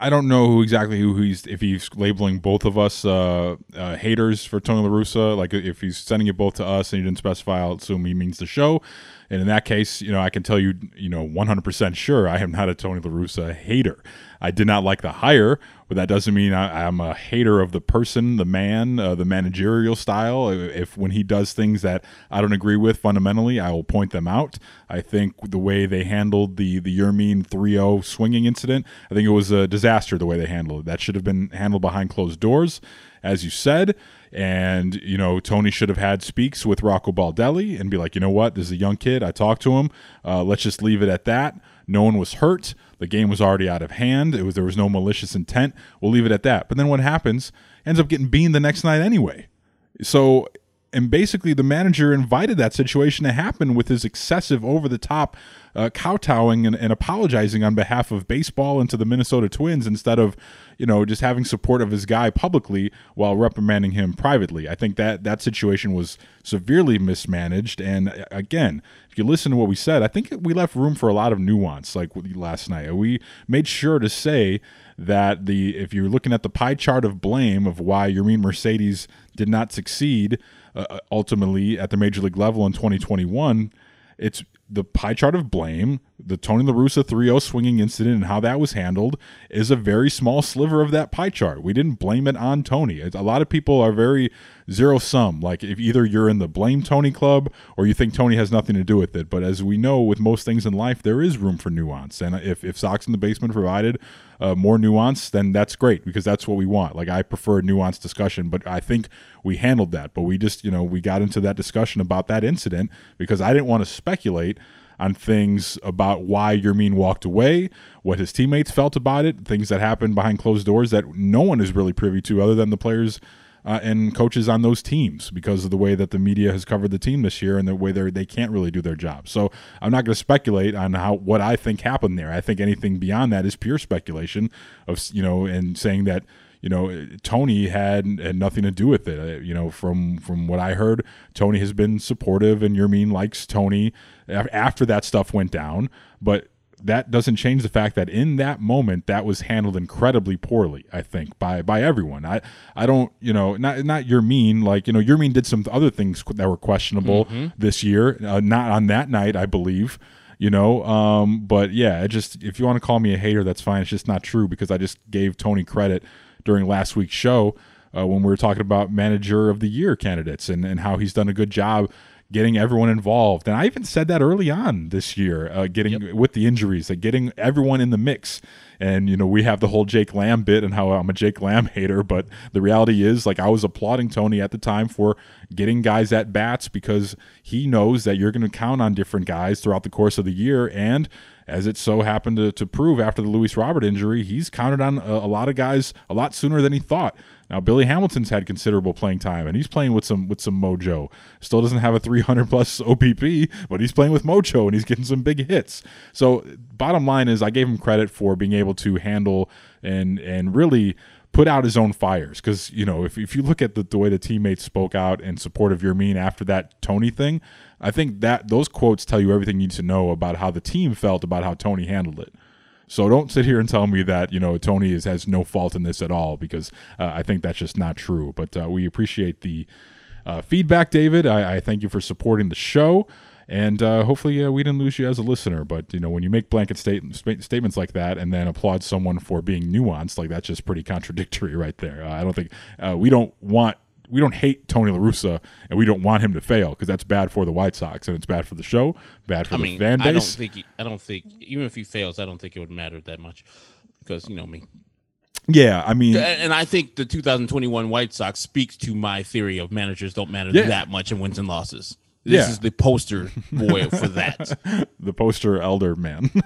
I don't know who exactly who he's if he's labeling both of us uh, uh, haters for Tony La Russa. Like if he's sending it both to us and he didn't specify, I'll assume he means the show. And in that case, you know, I can tell you, you know, 100% sure I am not a Tony La Russa hater. I did not like the hire, but that doesn't mean I, I'm a hater of the person, the man, uh, the managerial style. If when he does things that I don't agree with fundamentally, I will point them out. I think the way they handled the the Yermin 3-0 swinging incident, I think it was a disaster the way they handled it. That should have been handled behind closed doors, as you said. And you know, Tony should have had speaks with Rocco Baldelli and be like, you know what, this is a young kid. I talked to him. Uh, let's just leave it at that. No one was hurt. The game was already out of hand. It was there was no malicious intent. We'll leave it at that. But then what happens? Ends up getting beaned the next night anyway. So and basically the manager invited that situation to happen with his excessive over the top uh, kowtowing and, and apologizing on behalf of baseball and to the Minnesota Twins instead of you know just having support of his guy publicly while reprimanding him privately. I think that that situation was severely mismanaged. And uh, again, if you listen to what we said, I think we left room for a lot of nuance. Like last night, we made sure to say that the if you're looking at the pie chart of blame of why Yermin Mercedes did not succeed uh, ultimately at the major league level in 2021, it's the pie chart of blame, the Tony La Russa 3-0 swinging incident and how that was handled is a very small sliver of that pie chart. We didn't blame it on Tony. A lot of people are very zero sum. Like if either you're in the blame Tony club or you think Tony has nothing to do with it. But as we know with most things in life, there is room for nuance. And if if Sox in the basement provided uh, more nuance, then that's great because that's what we want. Like I prefer a nuanced discussion, but I think we handled that. But we just, you know, we got into that discussion about that incident because I didn't want to speculate on things about why Yermin walked away, what his teammates felt about it, things that happened behind closed doors that no one is really privy to other than the players uh, and coaches on those teams because of the way that the media has covered the team this year and the way they they can't really do their job. So I'm not going to speculate on how what I think happened there. I think anything beyond that is pure speculation of you know and saying that you know Tony had, had nothing to do with it. Uh, You know from from what I heard, Tony has been supportive and Yermin likes Tony after that stuff went down, but that doesn't change the fact that in that moment that was handled incredibly poorly. I think by by everyone. I I don't you know not not Yermin like you know Yermin did some other things that were questionable Mhm. this year. Uh, not on that night, I believe. You know, um, but yeah, it just if you want to call me a hater, that's fine. It's just not true because I just gave Tony credit during last week's show uh, when we were talking about manager of the year candidates and, and how he's done a good job getting everyone involved. And I even said that early on this year, uh, getting with the injuries, like getting everyone in the mix. And you know, we have the whole Jake Lamb bit and how I'm a Jake Lamb [LAUGHS] hater, but the reality is, like, I was applauding Tony at the time for getting guys at bats because he knows that you're going to count on different guys throughout the course of the year. And as it so happened to, to prove after the Luis Robert injury, he's counted on a, a lot of guys a lot sooner than he thought. Now Billy Hamilton's had considerable playing time, and he's playing with some with some mojo. Still doesn't have a 300 plus [LAUGHS] OBP, but he's playing with mojo and he's getting some big hits. So bottom line is, I gave him credit for being able to handle and and really put out his own fires because you know if, if you look at the, the way the teammates spoke out in support of Yermin after that tony thing i think that those quotes tell you everything you need to know about how the team felt about how tony handled it. So don't sit here and tell me that you know tony is, has no fault in this at all because uh, i think that's just not true. But uh, we appreciate the uh, feedback david. I, I thank you for supporting the show and uh, hopefully uh, we didn't lose you as a listener. But you know, when you make blanket state- statements like that and then applaud someone for being nuanced, like that's just pretty contradictory [LAUGHS] right there. Uh, I don't think uh, we don't want. We don't hate Tony La Russa, and we don't want him to fail because that's bad for the White Sox, and it's bad for the show, bad for I the mean, fan I don't think. He, I don't think even if he fails, I don't think it would matter that much because you know me. yeah, I mean, And and I think the 2021 White Sox speaks to my theory of managers don't matter Yeah. that much in wins and losses. This Yeah. is the poster boy for that. [LAUGHS] the poster elder man. [LAUGHS]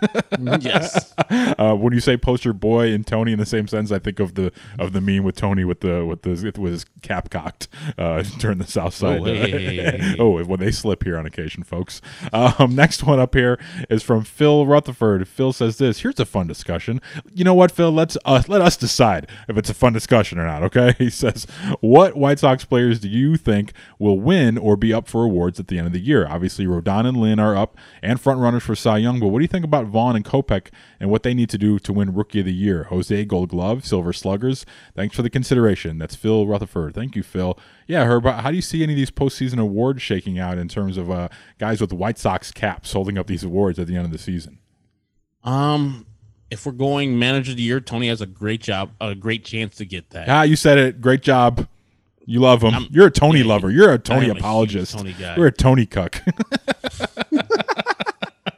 Yes. Uh, when you say poster boy and Tony in the same sentence, I think of the of the meme with Tony with the with the with his cap cocked uh, [LAUGHS] during the South Side. Oh, hey. oh, when they slip here on occasion, folks. Um, next one up here is from Phil Rutherford. Phil says this. Here's a fun discussion. You know what, Phil? Let's uh, let us decide if it's a fun discussion or not. Okay. He says, what White Sox players do you think will win or be up for awards at the end of the year? Obviously, Rodon and Lynn are up and front runners for Cy Young. But what do you think about Vaughn and Kopech and what they need to do to win Rookie of the Year? Jose Gold Glove, Silver Sluggers. Thanks for the consideration. That's Phil Rutherford. Thank you, Phil. Yeah, Herb. How do you see any of these postseason awards shaking out in terms of uh, guys with White Sox caps holding up these awards at the end of the season? Um, if we're going manager of the year, Tony has a great job, a great chance to get that. Ah, you said it. Great job. You love him. You're a Tony lover. You're a Tony am a apologist. Tony guy. You're a Tony cuck. [LAUGHS]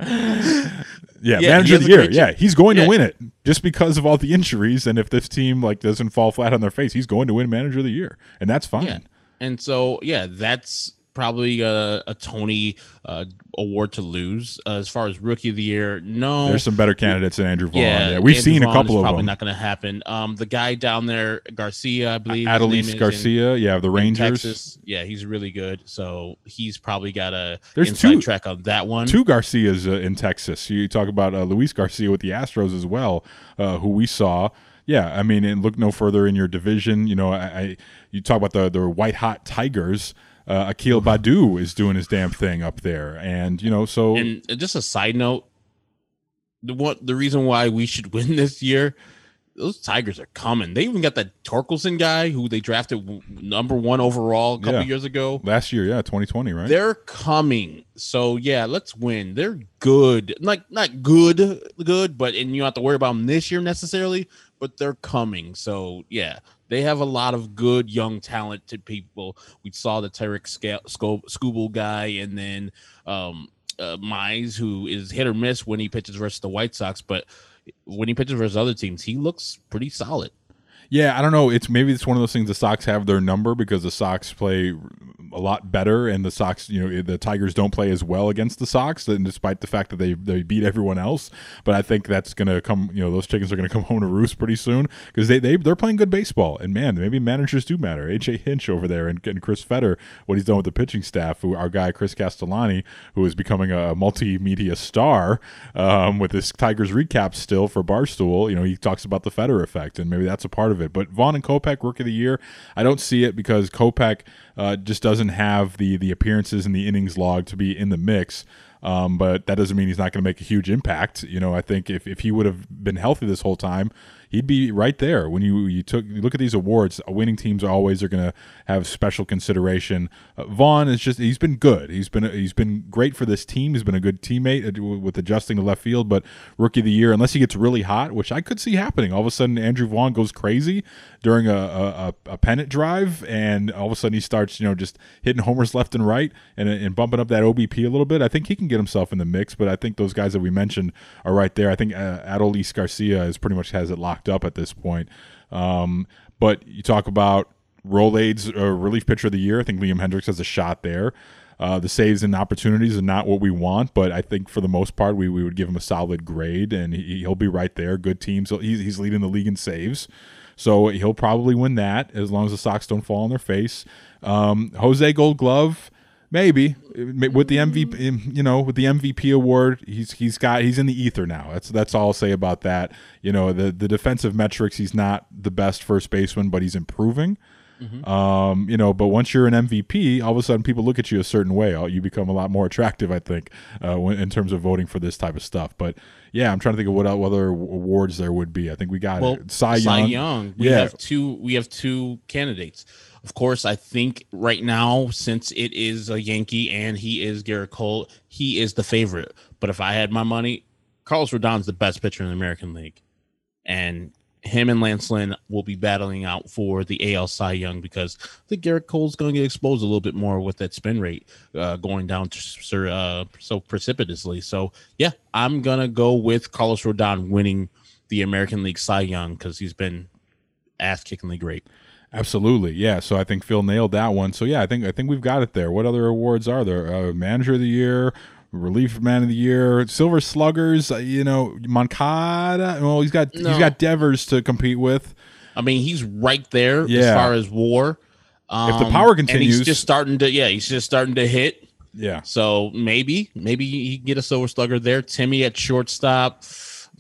yeah, Yeah, manager of the year. Yeah, he's going Yeah. to win it just because of all the injuries. And if this team like doesn't fall flat on their face, he's going to win manager of the year, and that's fine. Yeah. And so, yeah, that's probably a, a Tony uh, award to lose. Uh, as far as rookie of the year, no. There's some better candidates than Andrew Vaughn. Yeah, Yeah, we've Andrew seen a couple of probably them. not going to happen. Um, the guy down there, Garcia, I believe. his name is, Adolis in- Garcia, yeah, the Rangers. Texas. Yeah, he's really good. So he's probably got a There's two track on that one. Two Garcias uh, in Texas. You talk about uh, Luis Garcia with the Astros as well, uh, who we saw. Yeah, I mean, and look no further in your division. You know, I, I you talk about the the white hot Tigers. Uh, Akil Baddoo is doing his damn thing up there, and you know, so And just a side note, the what the reason why we should [LAUGHS] win this year, those Tigers are coming. They even got that Torkelson guy who they drafted w- number one overall a couple Yeah. years ago. last year, yeah, 2020, right? They're coming. So yeah, let's win. They're good. Like not good, good, but and you don't have to worry about them this year necessarily, but they're coming. So yeah, they have a lot of good young talented people. We saw the Tarik Skubal guy and then um uh, Mize, who is hit or miss when he pitches versus the White Sox, but when he pitches versus other teams, he looks pretty solid. Yeah, I don't know. It's maybe it's one of those things. The Sox have their number because the Sox play a lot better, and the Sox, you know, the Tigers don't play as well against the Sox, and despite the fact that they they beat everyone else. But I think that's going to come. You know, those chickens are going [LAUGHS] to come home to roost pretty soon because they they they're playing good baseball. And man, maybe managers do matter. AJ Hinch over there and, and Chris Fetter, what he's done with the pitching staff. Who our guy Chris Castellani, who is becoming a multimedia star um, with this Tigers recap still for Barstool. You know, he talks about the Fetter effect, and maybe that's a part of it. But Vaughn and Kopech, Rookie of the Year, I don't see it because Kopech uh, just doesn't have the the appearances and the innings log to be in the mix. Um, but that doesn't mean he's not going to make a huge impact. You know, I think if, if he would have been healthy this whole time, he'd be right there. When you you took you look at these awards, winning teams always are going to have special consideration. Uh, Vaughn is just he's been good. He's been he's been great for this team. He's been a good teammate uh, with adjusting to left field. But rookie of the year, unless he gets really hot, which I could see happening, all of a sudden Andrew Vaughn goes crazy during a a, a pennant drive, and all of a sudden he starts you know just hitting homers left and right and and bumping up that OBP a little bit. I think he can get himself in the mix. But I think those guys that we mentioned are right there. I think uh, Adolis Garcia is pretty much has it locked up at this point. Um, but you talk about Rolaids uh, relief pitcher of the year. I think Liam Hendriks has a shot there. Uh, the saves and opportunities are not what we want, but I think for the most part, we, we would give him a solid grade, and he, will be right there. Good teams. So he's, he's leading the league in saves. So he'll probably win that as long as the Sox don't fall on their face. Um, Jose Gold Glove, maybe with the MVP. You know, with the MVP award, he's he's got he's in the ether now. That's that's all I'll say about that. You know, the the defensive metrics, he's not the best first baseman, but he's improving. Mm-hmm. Um, you know, but once you're an MVP, all of a sudden people look at you a certain way. You become a lot more attractive, I think, uh, in terms of voting for this type of stuff. But yeah, I'm trying to think of what other awards there would be. I think we got well, Cy Young. Cy Young. We yeah. have two. We have two candidates. Of course, I think right now, since it is a Yankee and he is Gerrit Cole, he is the favorite. But if I had my money, Carlos Rodon's the best pitcher in the American League, and him and Lance Lynn will be battling out for the AL Cy Young because I think Gerrit Cole's going to get exposed a little bit more with that spin rate uh, going down to, uh, so precipitously. So yeah, I'm gonna go with Carlos Rodon winning the American League Cy Young because he's been ass kickingly great. Absolutely, yeah. So I think Phil nailed that one. So yeah, I think I think we've got it there. What other awards are there? Uh, Manager of the Year, relief man of the year, silver sluggers. Uh, you know, Moncada. Well, he's got no. he's got Devers to compete with. I mean, he's right there yeah. as far as WAR. Um, if the um, power continues, he's just starting to yeah, he's just starting to hit. Yeah. So maybe maybe he get a silver slugger there. Timmy at shortstop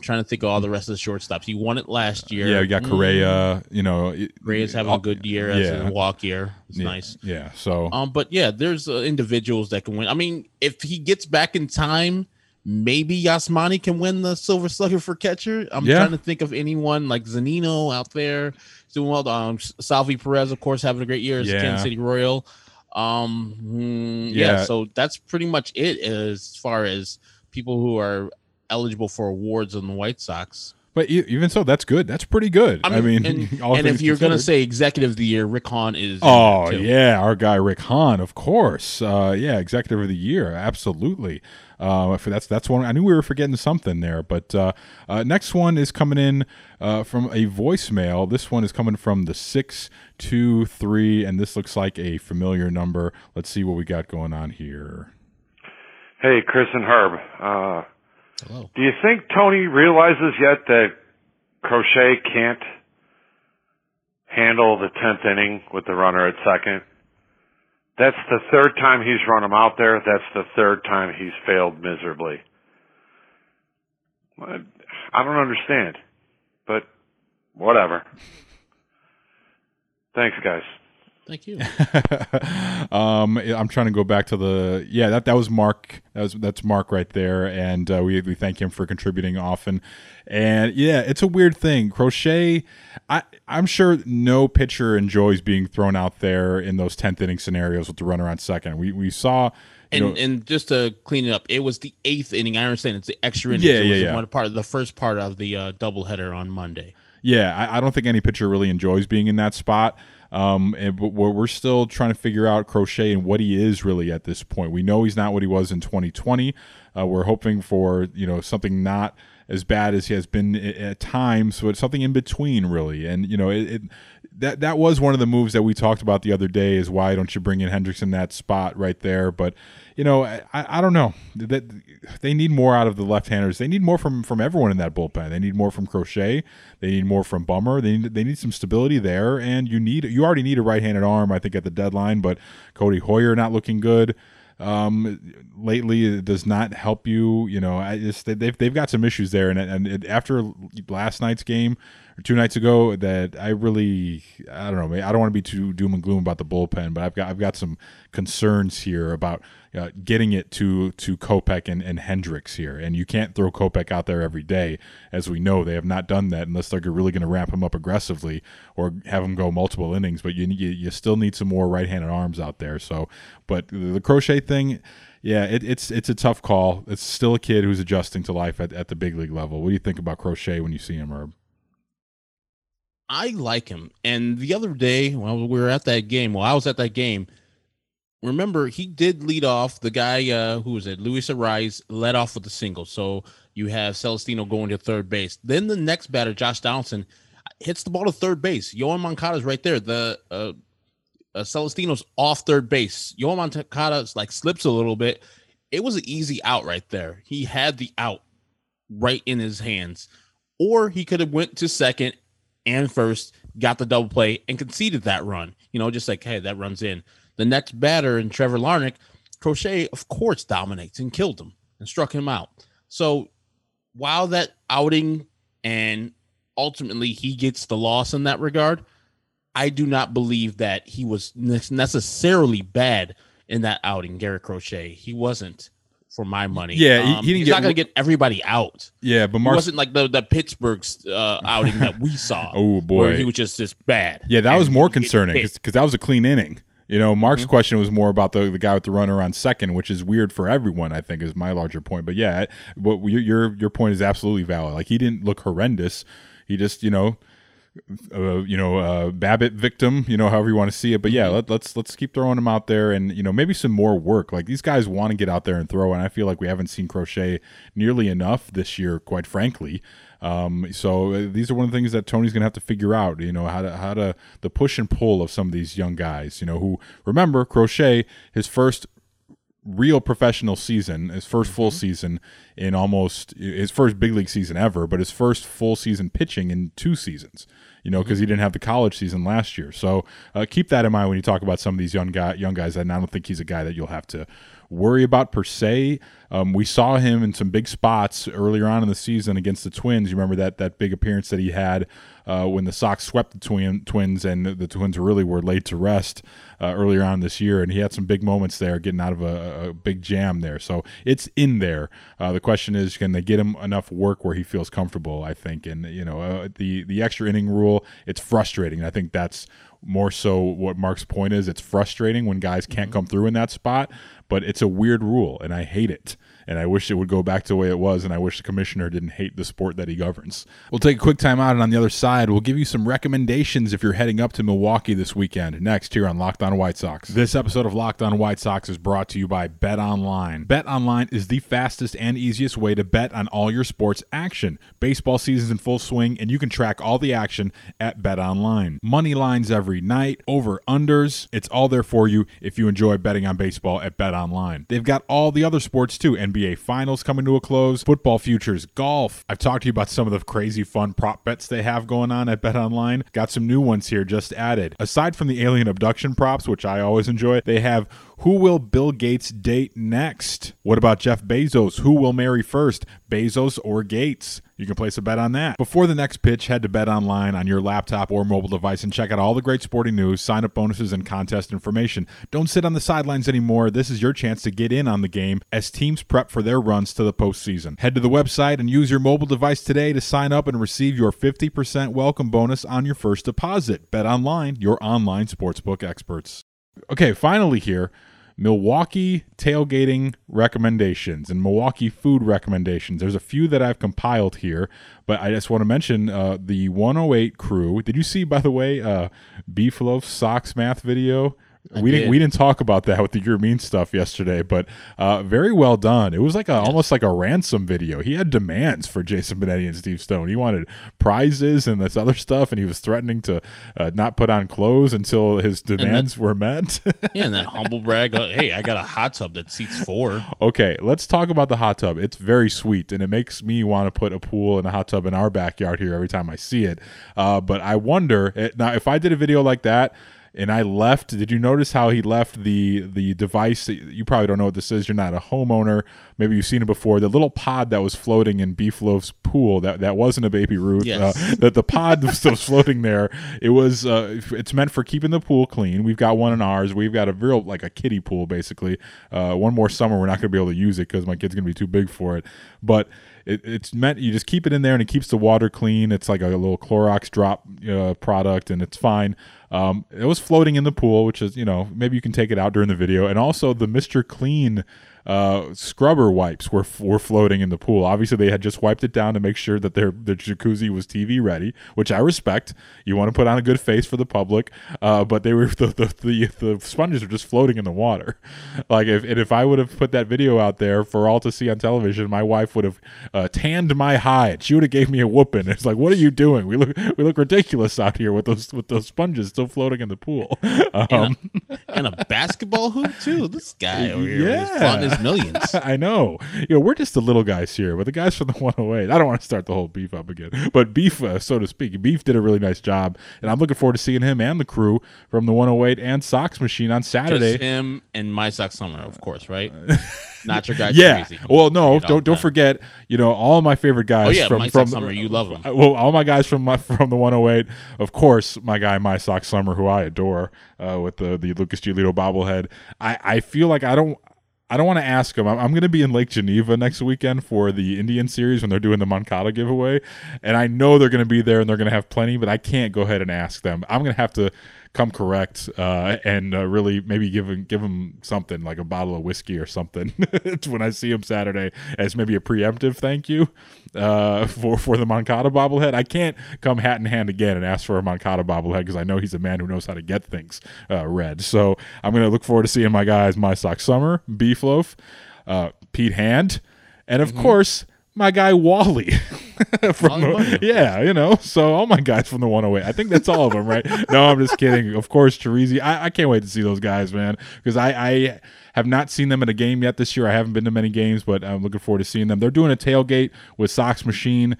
trying to think of all the rest of the shortstops. He won it last year. Yeah, you got Correa. Mm. You know, Correa's having a good year as yeah. a walk year. It's yeah. nice. Yeah. So, um, but yeah, there's uh, individuals that can win. I mean, if he gets back in time, maybe Yasmani can win the Silver Slugger for catcher. I'm yeah. trying to think of anyone like Zunino out there doing well. Um, Salvy Perez, of course, having a great year as yeah. Kansas City Royal. Um, mm, yeah. yeah. So that's pretty much it as far as people who are eligible for awards on the White Sox. But even so, that's good. That's pretty good. I mean, I mean and, [LAUGHS] and if you're going to say executive of the year, Rick Hahn is. Oh yeah, our guy Rick Hahn, of course. Uh, yeah, executive of the year, absolutely. Uh, for that's that's one. I knew we were forgetting something there, but uh, uh, next one is coming in uh, from a voicemail. This one is coming from the six two three, and this looks like a familiar number. Let's see what we got going on here. Hey, Chris and Herb. Hello. Do you think Tony realizes yet that Crochet can't handle the 10th inning with the runner at second? That's the third time he's run him out there. That's the third time he's failed miserably. I don't understand, but whatever. Thanks, guys. Thank you. [LAUGHS] um, I'm trying to go back to the yeah that that was Mark that was that's Mark right there, and uh, we we thank him for contributing often. And yeah, it's a weird thing. Crochet, I I'm sure no pitcher enjoys being thrown out there in those tenth inning scenarios with the runner on second. We we saw. And, know, and just to clean it up, it was the eighth inning. I understand it's the extra inning. Yeah, yeah, yeah. One part of the first part of the uh, doubleheader on Monday. Yeah, I, I don't think any pitcher really enjoys being in that spot. Um, and but we're still trying to figure out Crochet and what he is really at this point. We know he's not what he was in 2020. Uh, we're hoping for you know something not as bad as he has been at times, it's something in between, really. And you know, it, it, that that was one of the moves that we talked about the other day. Is why don't you bring in Hendriks in that spot right there? But you know, I, I don't know that they need more out of the left-handers. They need more from from everyone in that bullpen. They need more from Crochet. They need more from Bummer. They need they need some stability there. And you need you already need a right-handed arm, I think, at the deadline. But Codi Heuer not looking good um, lately it does not help you. You know, I just they've they've got some issues there, and and it, after last night's game, or two nights ago that I really I don't know. I don't want to be too doom and gloom about the bullpen, but I've got I've got some concerns here about uh, getting it to to Kopech and, and Hendriks here, and you can't throw Kopech out there every day, as we know they have not done that unless they're really going to ramp him up aggressively or have him go multiple innings. But you you, you still need some more right-handed arms out there. So, but the Crochet thing, yeah, it, it's it's a tough call. It's still a kid who's adjusting to life at, at the big league level. What do you think about Crochet when you see him, Herb? I like him. And the other day, while we were at that game, while I was at that game, remember he did lead off. The guy uh, who was it, Luis Arraez, led off with a single. So you have Celestino going to third base. Then the next batter, Josh Donaldson, hits the ball to third base. Yoan Moncada's right there. The uh, uh, Celestino's off third base. Yoan Moncada like slips a little bit. It was an easy out right there. He had the out right in his hands, or he could have went to second and first, got the double play, and conceded that run. You know, just like, hey, that runs in. The next batter in Trevor Larnach, Crochet, of course, dominates and killed him and struck him out. So while that outing and ultimately he gets the loss in that regard, I do not believe that he was necessarily bad in that outing, Garrett Crochet. He wasn't for my money. Yeah, um, he didn't he's get not going to get everybody out. Yeah, but Mark wasn't like the the Pittsburgh's uh, outing that we saw. [LAUGHS] Oh boy, where he was just this bad. Yeah, that And was more concerning because that was a clean inning. You know, Mark's Mm-hmm. question was more about the the guy with the runner on second, which is weird for everyone. I think is my larger point. But yeah, what your your your point is absolutely valid. Like he didn't look horrendous. He just you know. Uh, you know, uh, BABIP victim, you know, however you want to see it, but yeah, Mm-hmm. let, let's let's keep throwing him out there, and you know, maybe some more work. Like these guys want to get out there and throw, and I feel like we haven't seen Crochet nearly enough this year, quite frankly. Um, so uh, these are one of the things that Tony's going to have to figure out. You know how to how to the push and pull of some of these young guys. You know who remember Crochet his first real professional season, his 1st full season in almost his first big league season ever, but his first full season pitching in two seasons. You know, because he didn't have the college season last year. So uh, keep that in mind when you talk about some of these young guy, young guys. And I don't think he's a guy that you'll have to worry about per se. Um, we saw him in some big spots earlier on in the season against the Twins. You remember that that big appearance that he had uh, when the Sox swept the twin, Twins, and the Twins really were laid to rest uh, earlier on this year. And he had some big moments there, getting out of a, a big jam there. So it's in there. Uh, the question is, can they get him enough work where he feels comfortable? I think, and you know, uh, the the extra inning rule, it's frustrating. I think that's more so what Mark's point is. It's frustrating when guys can't come through in that spot, but it's a weird rule, and I hate it. And I wish it would go back to the way it was, and I wish the commissioner didn't hate the sport that he governs. We'll take a quick time out, and on the other side, we'll give you some recommendations if you're heading up to Milwaukee this weekend. Next, here on Locked On White Sox. This episode of Locked On White Sox is brought to you by Bet Online. Bet Online is the fastest and easiest way to bet on all your sports action. Baseball season's in full swing, and you can track all the action at Bet Online. Money lines every night, over unders. It's all there for you if you enjoy betting on baseball at Bet Online. They've got all the other sports too. NBA Finals coming to a close, football futures, golf. I've talked to you about some of the crazy fun prop bets they have going on at Bet Online. Got some new ones here just added. Aside from the alien abduction props, which I always enjoy, they have who will Bill Gates date next? What about Jeff Bezos? Who will marry first, Bezos or Gates? You can place a bet on that. Before the next pitch, head to Bet Online on your laptop or mobile device and check out all the great sporting news, sign up bonuses, and contest information. Don't sit on the sidelines anymore. This is your chance to get in on the game as teams prep for their runs to the postseason. Head to the website and use your mobile device today to sign up and receive your 50% welcome bonus on your first deposit. Bet Online, your online sportsbook experts. Okay, finally here. Milwaukee tailgating recommendations and Milwaukee food recommendations. There's a few that I've compiled here, but I just want to mention uh, the 108 crew. Did you see, by the way, uh, Beef Loaf Socks math video? I we didn't we didn't talk about that with the Yermin stuff yesterday, but uh, very well done. It was like a almost like a ransom video. He had demands for Jason Benetti and Steve Stone. He wanted prizes and this other stuff, and he was threatening to uh, not put on clothes until his demands were met. [LAUGHS] Yeah, and that humble brag. hey, I got a hot tub that seats four. Okay, let's talk about the hot tub. It's very sweet, and it makes me want to put a pool and a hot tub in our backyard here every time I see it. Uh, but I wonder eh, now if I did a video like that and I left. Did you notice how he left the the device? You probably don't know what this is. You're not a homeowner. Maybe you've seen it before. The little pod that was floating in Beef Loaf's pool that that wasn't a baby Ruth. Yes. Uh, [LAUGHS] that the pod was still floating there. It was. Uh, it's meant for keeping the pool clean. We've got one in ours. We've got a real like a kiddie pool basically. Uh, one more summer we're not going to be able to use it because my kid's going to be too big for it. But it, it's meant you just keep it in there and it keeps the water clean. It's like a little Clorox drop uh, product and it's fine. Um, it was floating in the pool, which is you know maybe you can take it out during the video, and also the Mister Clean uh, scrubber wipes were were floating in the pool. Obviously, they had just wiped it down to make sure that their the jacuzzi was TV ready, which I respect. You want to put on a good face for the public, uh, but they were [LAUGHS] the, the the the sponges were just floating in the water. [LAUGHS] Like if and if I would have put that video out there for all to see on television, my wife would have uh, tanned my hide. She would have gave me a whooping. It's like, what are you doing? We look we look ridiculous out here with those with those sponges still floating in the pool. [LAUGHS] Um, and, a, and a basketball hoop too. This guy over here is Yeah. His millions. [LAUGHS] I know. You know, we're just the little guys here, but the guys from the 108. I don't want to start the whole beef up again, but beef, uh, so to speak, beef did a really nice job, and I'm looking forward to seeing him and the crew from the 108 and Sox Machine on Saturday. Just him and my sock summer, of course, right? [LAUGHS] Not your guy. [LAUGHS] yeah. Crazy. Well, no, don't don't forget. You know, all my favorite guys. Oh, yeah, from My from Sock Summer, you love them. Well, all my guys from my from the 108. Of course, my guy, my sock summer, who I adore, uh, with the the Lucas Giolito bobblehead. I I feel like I don't. I don't want to ask him. I'm, I'm going to be in Lake Geneva next weekend for the Indian series when they're doing the Moncada giveaway, and I know they're going to be there and they're going to have plenty. But I can't go ahead and ask them. I'm going to have to come correct uh, and uh, really maybe give him give him something like a bottle of whiskey or something [LAUGHS] when I see him Saturday as maybe a preemptive thank you uh, for for the Moncada bobblehead. I can't come hat in hand again and ask for a Moncada bobblehead because I know he's a man who knows how to get things uh, read. So I'm going to look forward to seeing my guys, my sock summer, beef loaf, uh, Pete Hand, and of course my guy Wally. [LAUGHS] from the, yeah, you know, so all my guys from the 108. I think that's all of them, right? no, I'm just kidding. Of course, Teresi. I, I can't wait to see those guys, man, because I, I have not seen them in a game yet this year. I haven't been to many games, but I'm looking forward to seeing them. They're doing a tailgate with Sox Machine.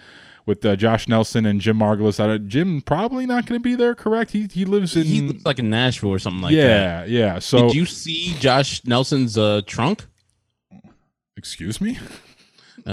With uh, Josh Nelson and Jim Margulis, uh, Jim probably not going to be there. Correct? He he lives in He looks like in Nashville or something like yeah that. Yeah, yeah. So did you see Josh Nelson's uh, trunk? Excuse me.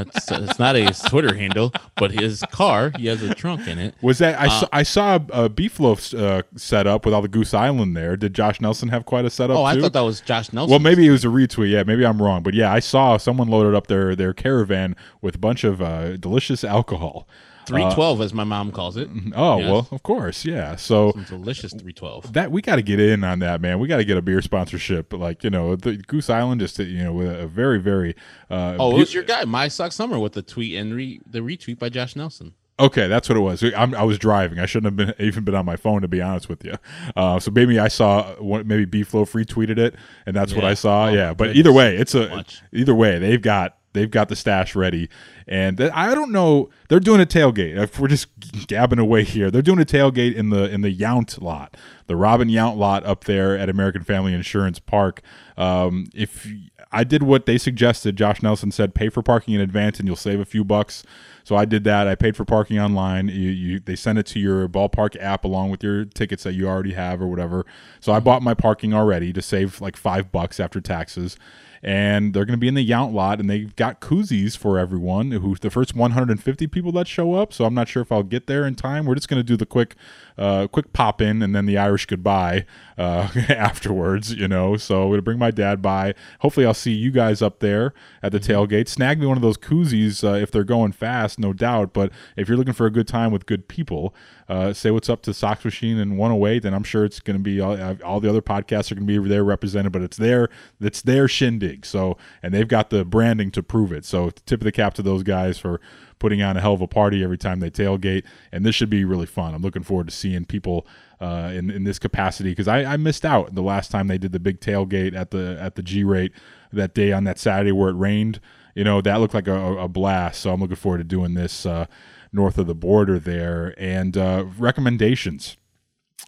That's it's not a Twitter handle, but his car he has a trunk in it. Was that I Uh, saw? I saw a beef loaf uh, setup with all the Goose Island there. Did Josh Nelson have quite a setup? Oh, I too? thought that was Josh Nelson. Well, maybe it was a retweet. Yeah, maybe I'm wrong, but yeah, I saw someone loaded up their their caravan with a bunch of uh, delicious alcohol. Three Uh, as my mom calls it. [LAUGHS] oh Yes. well, of course, yeah. So Some delicious three twelve. that we got to get in on that, man. We got to get a beer sponsorship, like you know, the Goose Island just you know with a very very. Uh, Oh, it was your guy, My Sock Summer, with the tweet and re- the retweet by Josh Nelson. Okay, that's what it was. I'm, I was driving. I shouldn't have been even been on my phone to be honest with you. Uh, so maybe I saw maybe Beef Loaf retweeted it, and that's what I saw. Oh, yeah, but goodness. either way, it's a Much. either way they've got they've got the stash ready, and I don't know. They're doing a tailgate. If we're just gabbing away here, they're doing a tailgate in the in the Yount lot, the Robin Yount lot up there at American Family Insurance Park. Um, if I did what they suggested, Josh Nelson said, pay for parking in advance and you'll save a few bucks. So I did that. I paid for parking online. You, you they send it to your ballpark app along with your tickets that you already have or whatever. So I bought my parking already to save like five bucks after taxes. And they're going to be in the Yount lot, and they've got koozies for everyone. Who the first 150 people that show up. So I'm not sure if I'll get there in time. We're just going to do the quick, uh, quick pop in, and then the Irish goodbye uh, [LAUGHS] afterwards. You know, so I'm going to bring my dad by. Hopefully, I'll see you guys up there at the tailgate. Snag me one of those koozies uh, if they're going fast, no doubt. But if you're looking for a good time with good people, uh, say what's up to Sox Machine and 108, and I'm sure it's going to be all, uh, all the other podcasts are going to be there represented. But it's their it's their shindig. So and they've got the branding to prove it. So tip of the cap to those guys for putting on a hell of a party every time they tailgate. And this should be really fun. I'm looking forward to seeing people uh, in in this capacity because I, I missed out the last time they did the big tailgate at the at the G rate that day on that Saturday where it rained. You know that looked like a, a blast. So I'm looking forward to doing this uh, north of the border there. And uh, recommendations.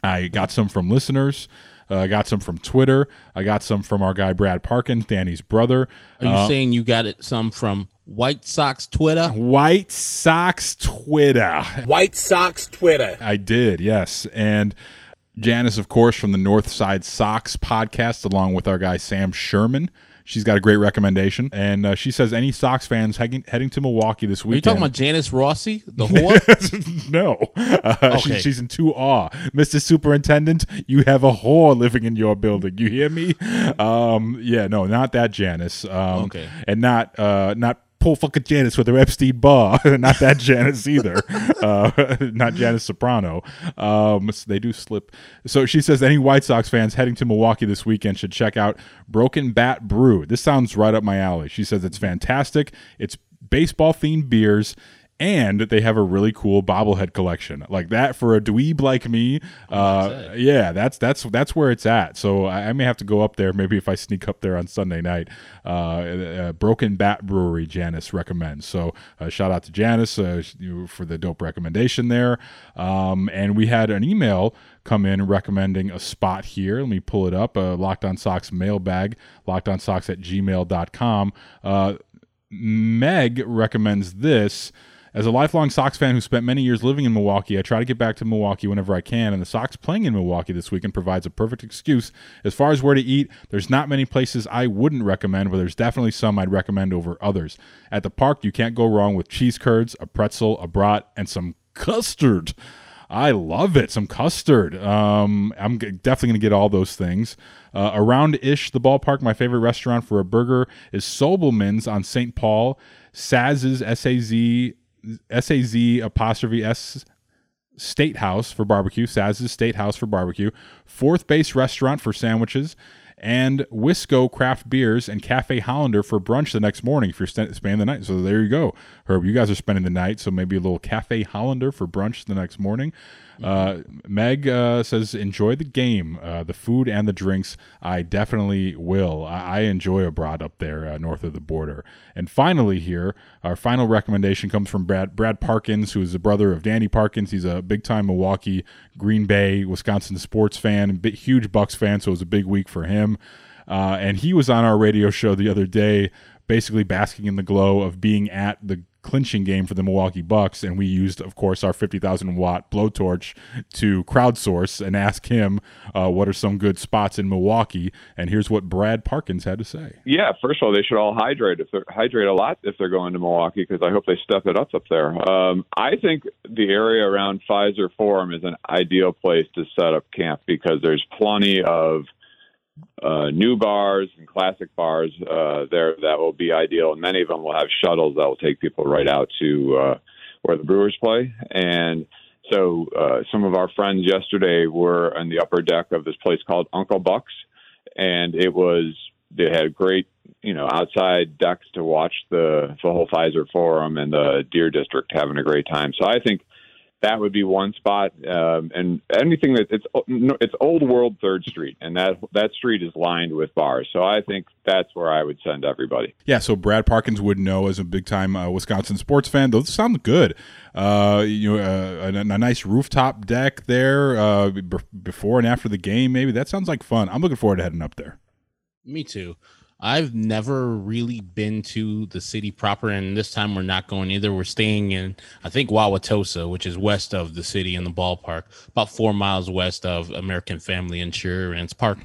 I got some from listeners. Uh, I got some from Twitter. I got some from our guy Brad Parkins, Danny's brother. Are you Uh, saying you got it some from White Sox Twitter? White Sox Twitter. White Sox Twitter. I did, yes. And Janice, of course, from the North Side Sox podcast, along with our guy Sam Sherman. She's got a great recommendation, and uh, she says any Sox fans heading, heading to Milwaukee this week. Are you talking about Janice Rossi, the [LAUGHS] whore? no, uh, she- Okay. she's in too awe, Mister Superintendent. You have a whore living in your building. You hear me? Um, yeah, no, not that Janice. Um, Okay. and not uh, not. Pull fucking Janice with her Epstein-Barr. [LAUGHS] not that Janice either. [LAUGHS] Uh, not Janice Soprano. Um, so they do slip. So she says any White Sox fans heading to Milwaukee this weekend should check out Broken Bat Brew. This sounds right up my alley. She says it's fantastic. It's baseball themed beers and they have a really cool bobblehead collection. Like that for a dweeb like me uh yeah that's that's that's where it's at. So I, I may have to go up there maybe if i sneak up there on sunday night. Uh, uh broken bat brewery janice recommends. So uh, shout out to janice uh, for the dope recommendation there. Um and we had an email come in recommending a spot here. Let me pull it up uh, locked on socks mailbag locked on socks at gmail.com uh Meg recommends this. As a lifelong Sox fan who spent many years living in Milwaukee, I try to get back to Milwaukee whenever I can, and the Sox playing in Milwaukee this weekend provides a perfect excuse. As far as where to eat, there's not many places I wouldn't recommend, but there's definitely some I'd recommend over others. At the park, you can't go wrong with cheese curds, a pretzel, a brat, and some custard. I love it. Some custard. Um, I'm g- definitely going to get all those things. Uh, around ish the ballpark, my favorite restaurant for a burger is Sobelman's on St. Paul. Saz's S A Z S A Z apostrophe S State House for barbecue. Saz's State House for barbecue. Fourth Base Restaurant for sandwiches. And Wisco Craft Beers and Cafe Hollander for brunch the next morning if you're st- spending the night. So there you go, Herb. You guys are spending the night, so maybe a little Cafe Hollander for brunch the next morning. Uh, Meg uh, says, enjoy the game, uh, the food and the drinks. I definitely will. I, I enjoy abroad up there uh, north of the border. And finally, here, our final recommendation comes from Brad Brad Parkins, who is the brother of Danny Parkins. He's a big time Milwaukee, Green Bay, Wisconsin sports fan, big, huge Bucks fan. So it was a big week for him. Uh, and he was on our radio show the other day, basically basking in the glow of being at the clinching game for the Milwaukee Bucks, and we used, of course, our 50,000 watt blowtorch to crowdsource and ask him uh, what are some good spots in Milwaukee. And here's what Brad Parkins had to say. Yeah, first of all, they should all hydrate if they're hydrate a lot if they're going to Milwaukee because I hope they step it up up there. Um, I think the area around Fiserv Forum is an ideal place to set up camp because there's plenty of uh, new bars and classic bars uh, there that will be ideal. And many of them will have shuttles that will take people right out to uh, where the Brewers play. And so uh, some of our friends yesterday were on the upper deck of this place called Uncle Buck's, and it was they had great you know outside decks to watch the the whole Fiserv Forum and the Deer District having a great time. So I think that would be one spot, um, and anything that it's it's Old World Third Street, and that that street is lined with bars. So I think that's where I would send everybody. Yeah, so Brad Parkins would know as a big time uh, Wisconsin sports fan. Those sound good. Uh, you know, uh, a, a nice rooftop deck there uh, b- before and after the game. Maybe that sounds like fun. I'm looking forward to heading up there. Me too. I've never really been to the city proper, and this time we're not going either. We're staying in, I think, Wauwatosa, which is west of the city in the ballpark, about four miles west of American Family Insurance Park.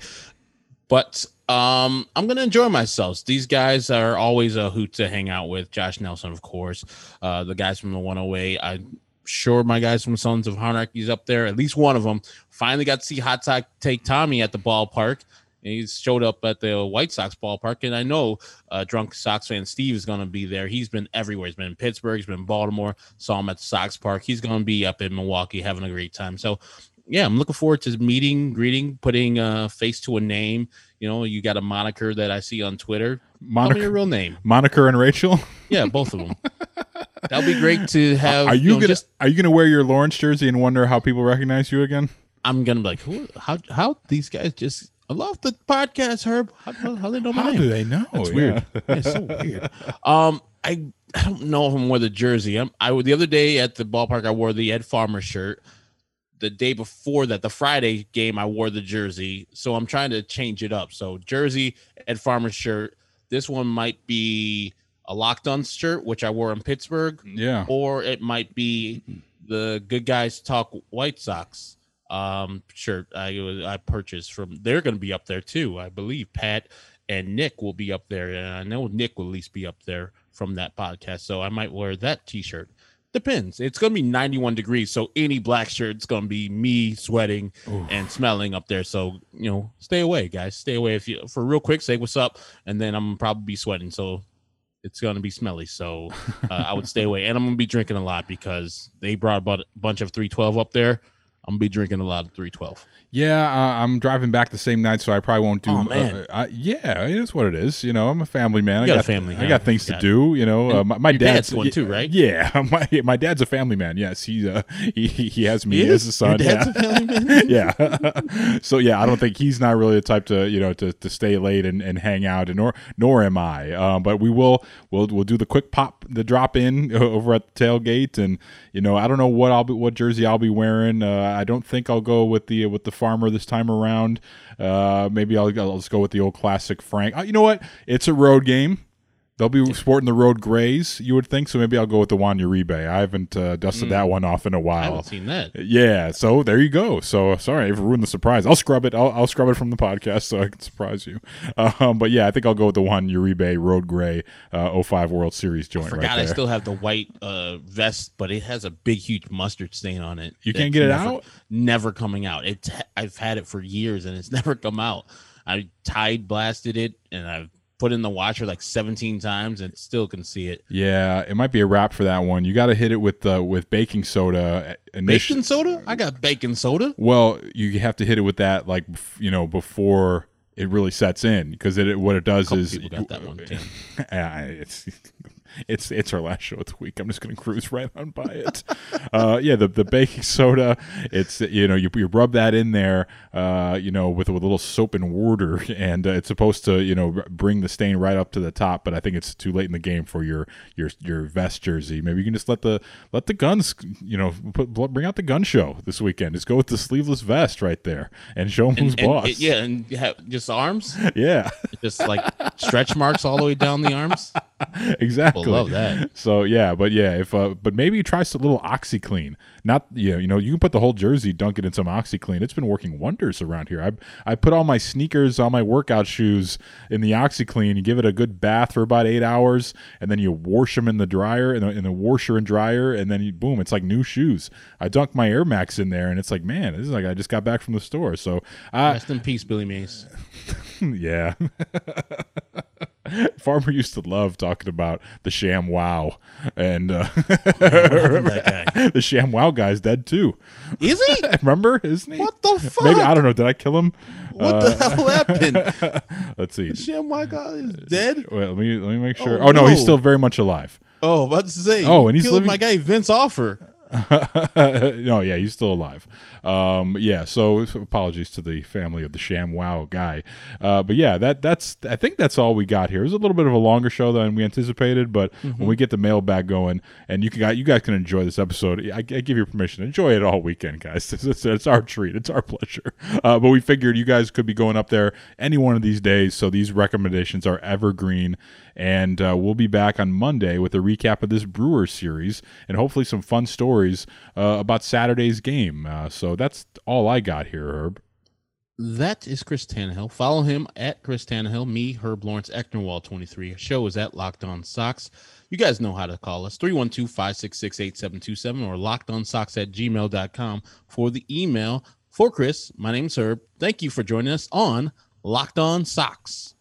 But um, I'm gonna enjoy myself. These guys are always a hoot to hang out with. Josh Nelson, of course, uh, the guys from the 108. I'm sure my guys from Sons of Anarchy's up there. At least one of them finally got to see Hot take Tommy at the ballpark. He showed up at the White Sox ballpark, and I know uh, drunk Sox fan Steve is going to be there. He's been everywhere. He's been in Pittsburgh. He's been in Baltimore. Saw him at the Sox Park. He's going to be up in Milwaukee having a great time. So, yeah, I'm looking forward to meeting, greeting, putting a face to a name. You know, you got a moniker that I see on Twitter. Me your real name. Moniker and Rachel. Yeah, both of them. That'd be great to [LAUGHS] have. Are you, know, gonna just Are you gonna wear your Lawrence jersey and wonder how people recognize you again? I'm gonna be like, who? How? How these guys just? I love the podcast, Herb. How, how, they know my How name? do they know? That's Yeah. weird. Yeah, it's so weird. Um, I I don't know if I'm wore the jersey. I'm, I the other day at the ballpark, I wore the Ed Farmer shirt. The day before that, the Friday game, I wore the jersey. So I'm trying to change it up. So jersey, Ed Farmer shirt. This one might be a locked on shirt, which I wore in Pittsburgh. Yeah. Or it might be the Good Guys Talk White Sox um shirt I I purchased from they're going to be up there too I believe Pat and Nick will be up there. And I know Nick will at least be up there from that podcast. So I might wear that T-shirt. Depends. It's gonna be 91 degrees, so any black shirt's gonna be me sweating and smelling up there. So you know, stay away, guys. Stay away. If you for real quick, say what's up, and then I'm probably be sweating. So it's gonna be smelly. So uh, I would stay [LAUGHS] away, and I'm gonna be drinking a lot because they brought a bunch of 312 up there. I'm gonna be drinking a lot of 312. Yeah, uh, I'm driving back the same night, so I probably won't do. Oh, man. Uh, uh, yeah, it is what it is. You know, I'm a family man. You I got a family, I got things Got to do. You know, uh, my, my dad's, dad's going too, right? [LAUGHS] Yeah, [LAUGHS] my my dad's a family man. Yes, he's uh, he he he has me He as a son. Yeah. a family man? [LAUGHS] yeah. so yeah, I don't think he's not really the type to you know to, to stay late and, and hang out, and nor nor am I. Um, but we will we'll we'll do the quick pop, the drop in over at the tailgate, and you know I don't know what I'll be what jersey I'll be wearing. Uh, I don't think I'll go with the with the farmer this time around. Uh, maybe I'll, I'll just go with the old classic Frank. Uh, you know what? It's a road game. They'll be sporting the road grays, you would think. So maybe I'll go with the Juan Uribe. I haven't uh, dusted Mm. that one off in a while. I haven't seen that. Yeah, so there you go. So sorry, I've ruined the surprise. I'll scrub it. I'll, I'll scrub it from the podcast so I can surprise you. Um, but yeah, I think I'll go with the Juan Uribe Road Gray uh, 05 World Series joint Forgot right I still have the white uh, vest, but it has a big, huge mustard stain on it. You can't get it never- out? Never coming out. It's I've had it for years and it's [LAUGHS] never come out. I tide blasted it and I've put in the washer like 17 times and still can see it. yeah, it might be a wrap for that one. You got to hit it with uh, with baking soda. initi- Baking soda? I got baking soda. Well, you have to hit it with that, like you know, before it really sets in, because it what it does is people got that one. [LAUGHS] Yeah, it's [LAUGHS] it's it's our last show of the week. I'm just gonna cruise right on by it. [LAUGHS] uh, yeah, the the baking soda. It's you know you, you rub that in there, uh, you know, with with a little soap and water, and uh, it's supposed to you know bring the stain right up to the top. But I think it's too late in the game for your your your vest jersey. Maybe you can just let the let the guns you know put, bring out the gun show this weekend. Just go with the sleeveless vest right there and show them who's And- and boss. it- yeah, and have just arms. [LAUGHS] Yeah. just like stretch marks all the way down the arms. [LAUGHS] [LAUGHS] exactly. People love that. So yeah, but yeah, if uh, but maybe try some little OxiClean. Not you know, you know, you can put the whole jersey, dunk it in some OxiClean. It's been working wonders around here. I I put all my sneakers, all my workout shoes in the OxiClean. You give it a good bath for about eight hours, and then you wash them in the dryer in the, in the washer and dryer, and then you boom, it's like new shoes. I dunk my Air Max in there, and it's like man, this is like I just got back from the store. So uh, Rest in peace, Billy Mays. [LAUGHS] yeah. [LAUGHS] [LAUGHS] Farmer used to love talking about the Sham Wow, and uh, [LAUGHS] the Sham Wow guy's dead too. Is he? [LAUGHS] Remember, isn't he? What the fuck? Maybe I don't know. Did I kill him? What the hell happened? Let's see. The Sham Wow guy is dead. Wait, let me let me make sure. Oh, Oh, no, he's still very much alive. Oh, about to say. Oh, and he's living- my guy Vince Offer. [LAUGHS] no, yeah, he's still alive. Um, yeah, so apologies to the family of the Sham Wow guy. Uh, but yeah, that that's I think that's all we got here. It was a little bit of a longer show than we anticipated, but Mm-hmm. when we get the mailbag going, and you can you guys can enjoy this episode, I, I give you permission. Enjoy it all weekend, guys. [LAUGHS] It's, it's, it's our treat. It's our pleasure. Uh, but we figured you guys could be going up there any one of these days, so these recommendations are evergreen. And uh, we'll be back on Monday with a recap of this Brewer series and hopefully some fun stories uh, about Saturday's game. Uh, so that's all I got here, Herb. That is Chris Tannehill. Follow him at Chris Tannehill. Me, Herb Lawrence, Ecnerwal23. Show is at Locked On Sox. You guys know how to call us 312 566 8727 or lockedonsox at gmail.com for the email. For Chris, my name's Herb. Thank you for joining us on Locked On Sox.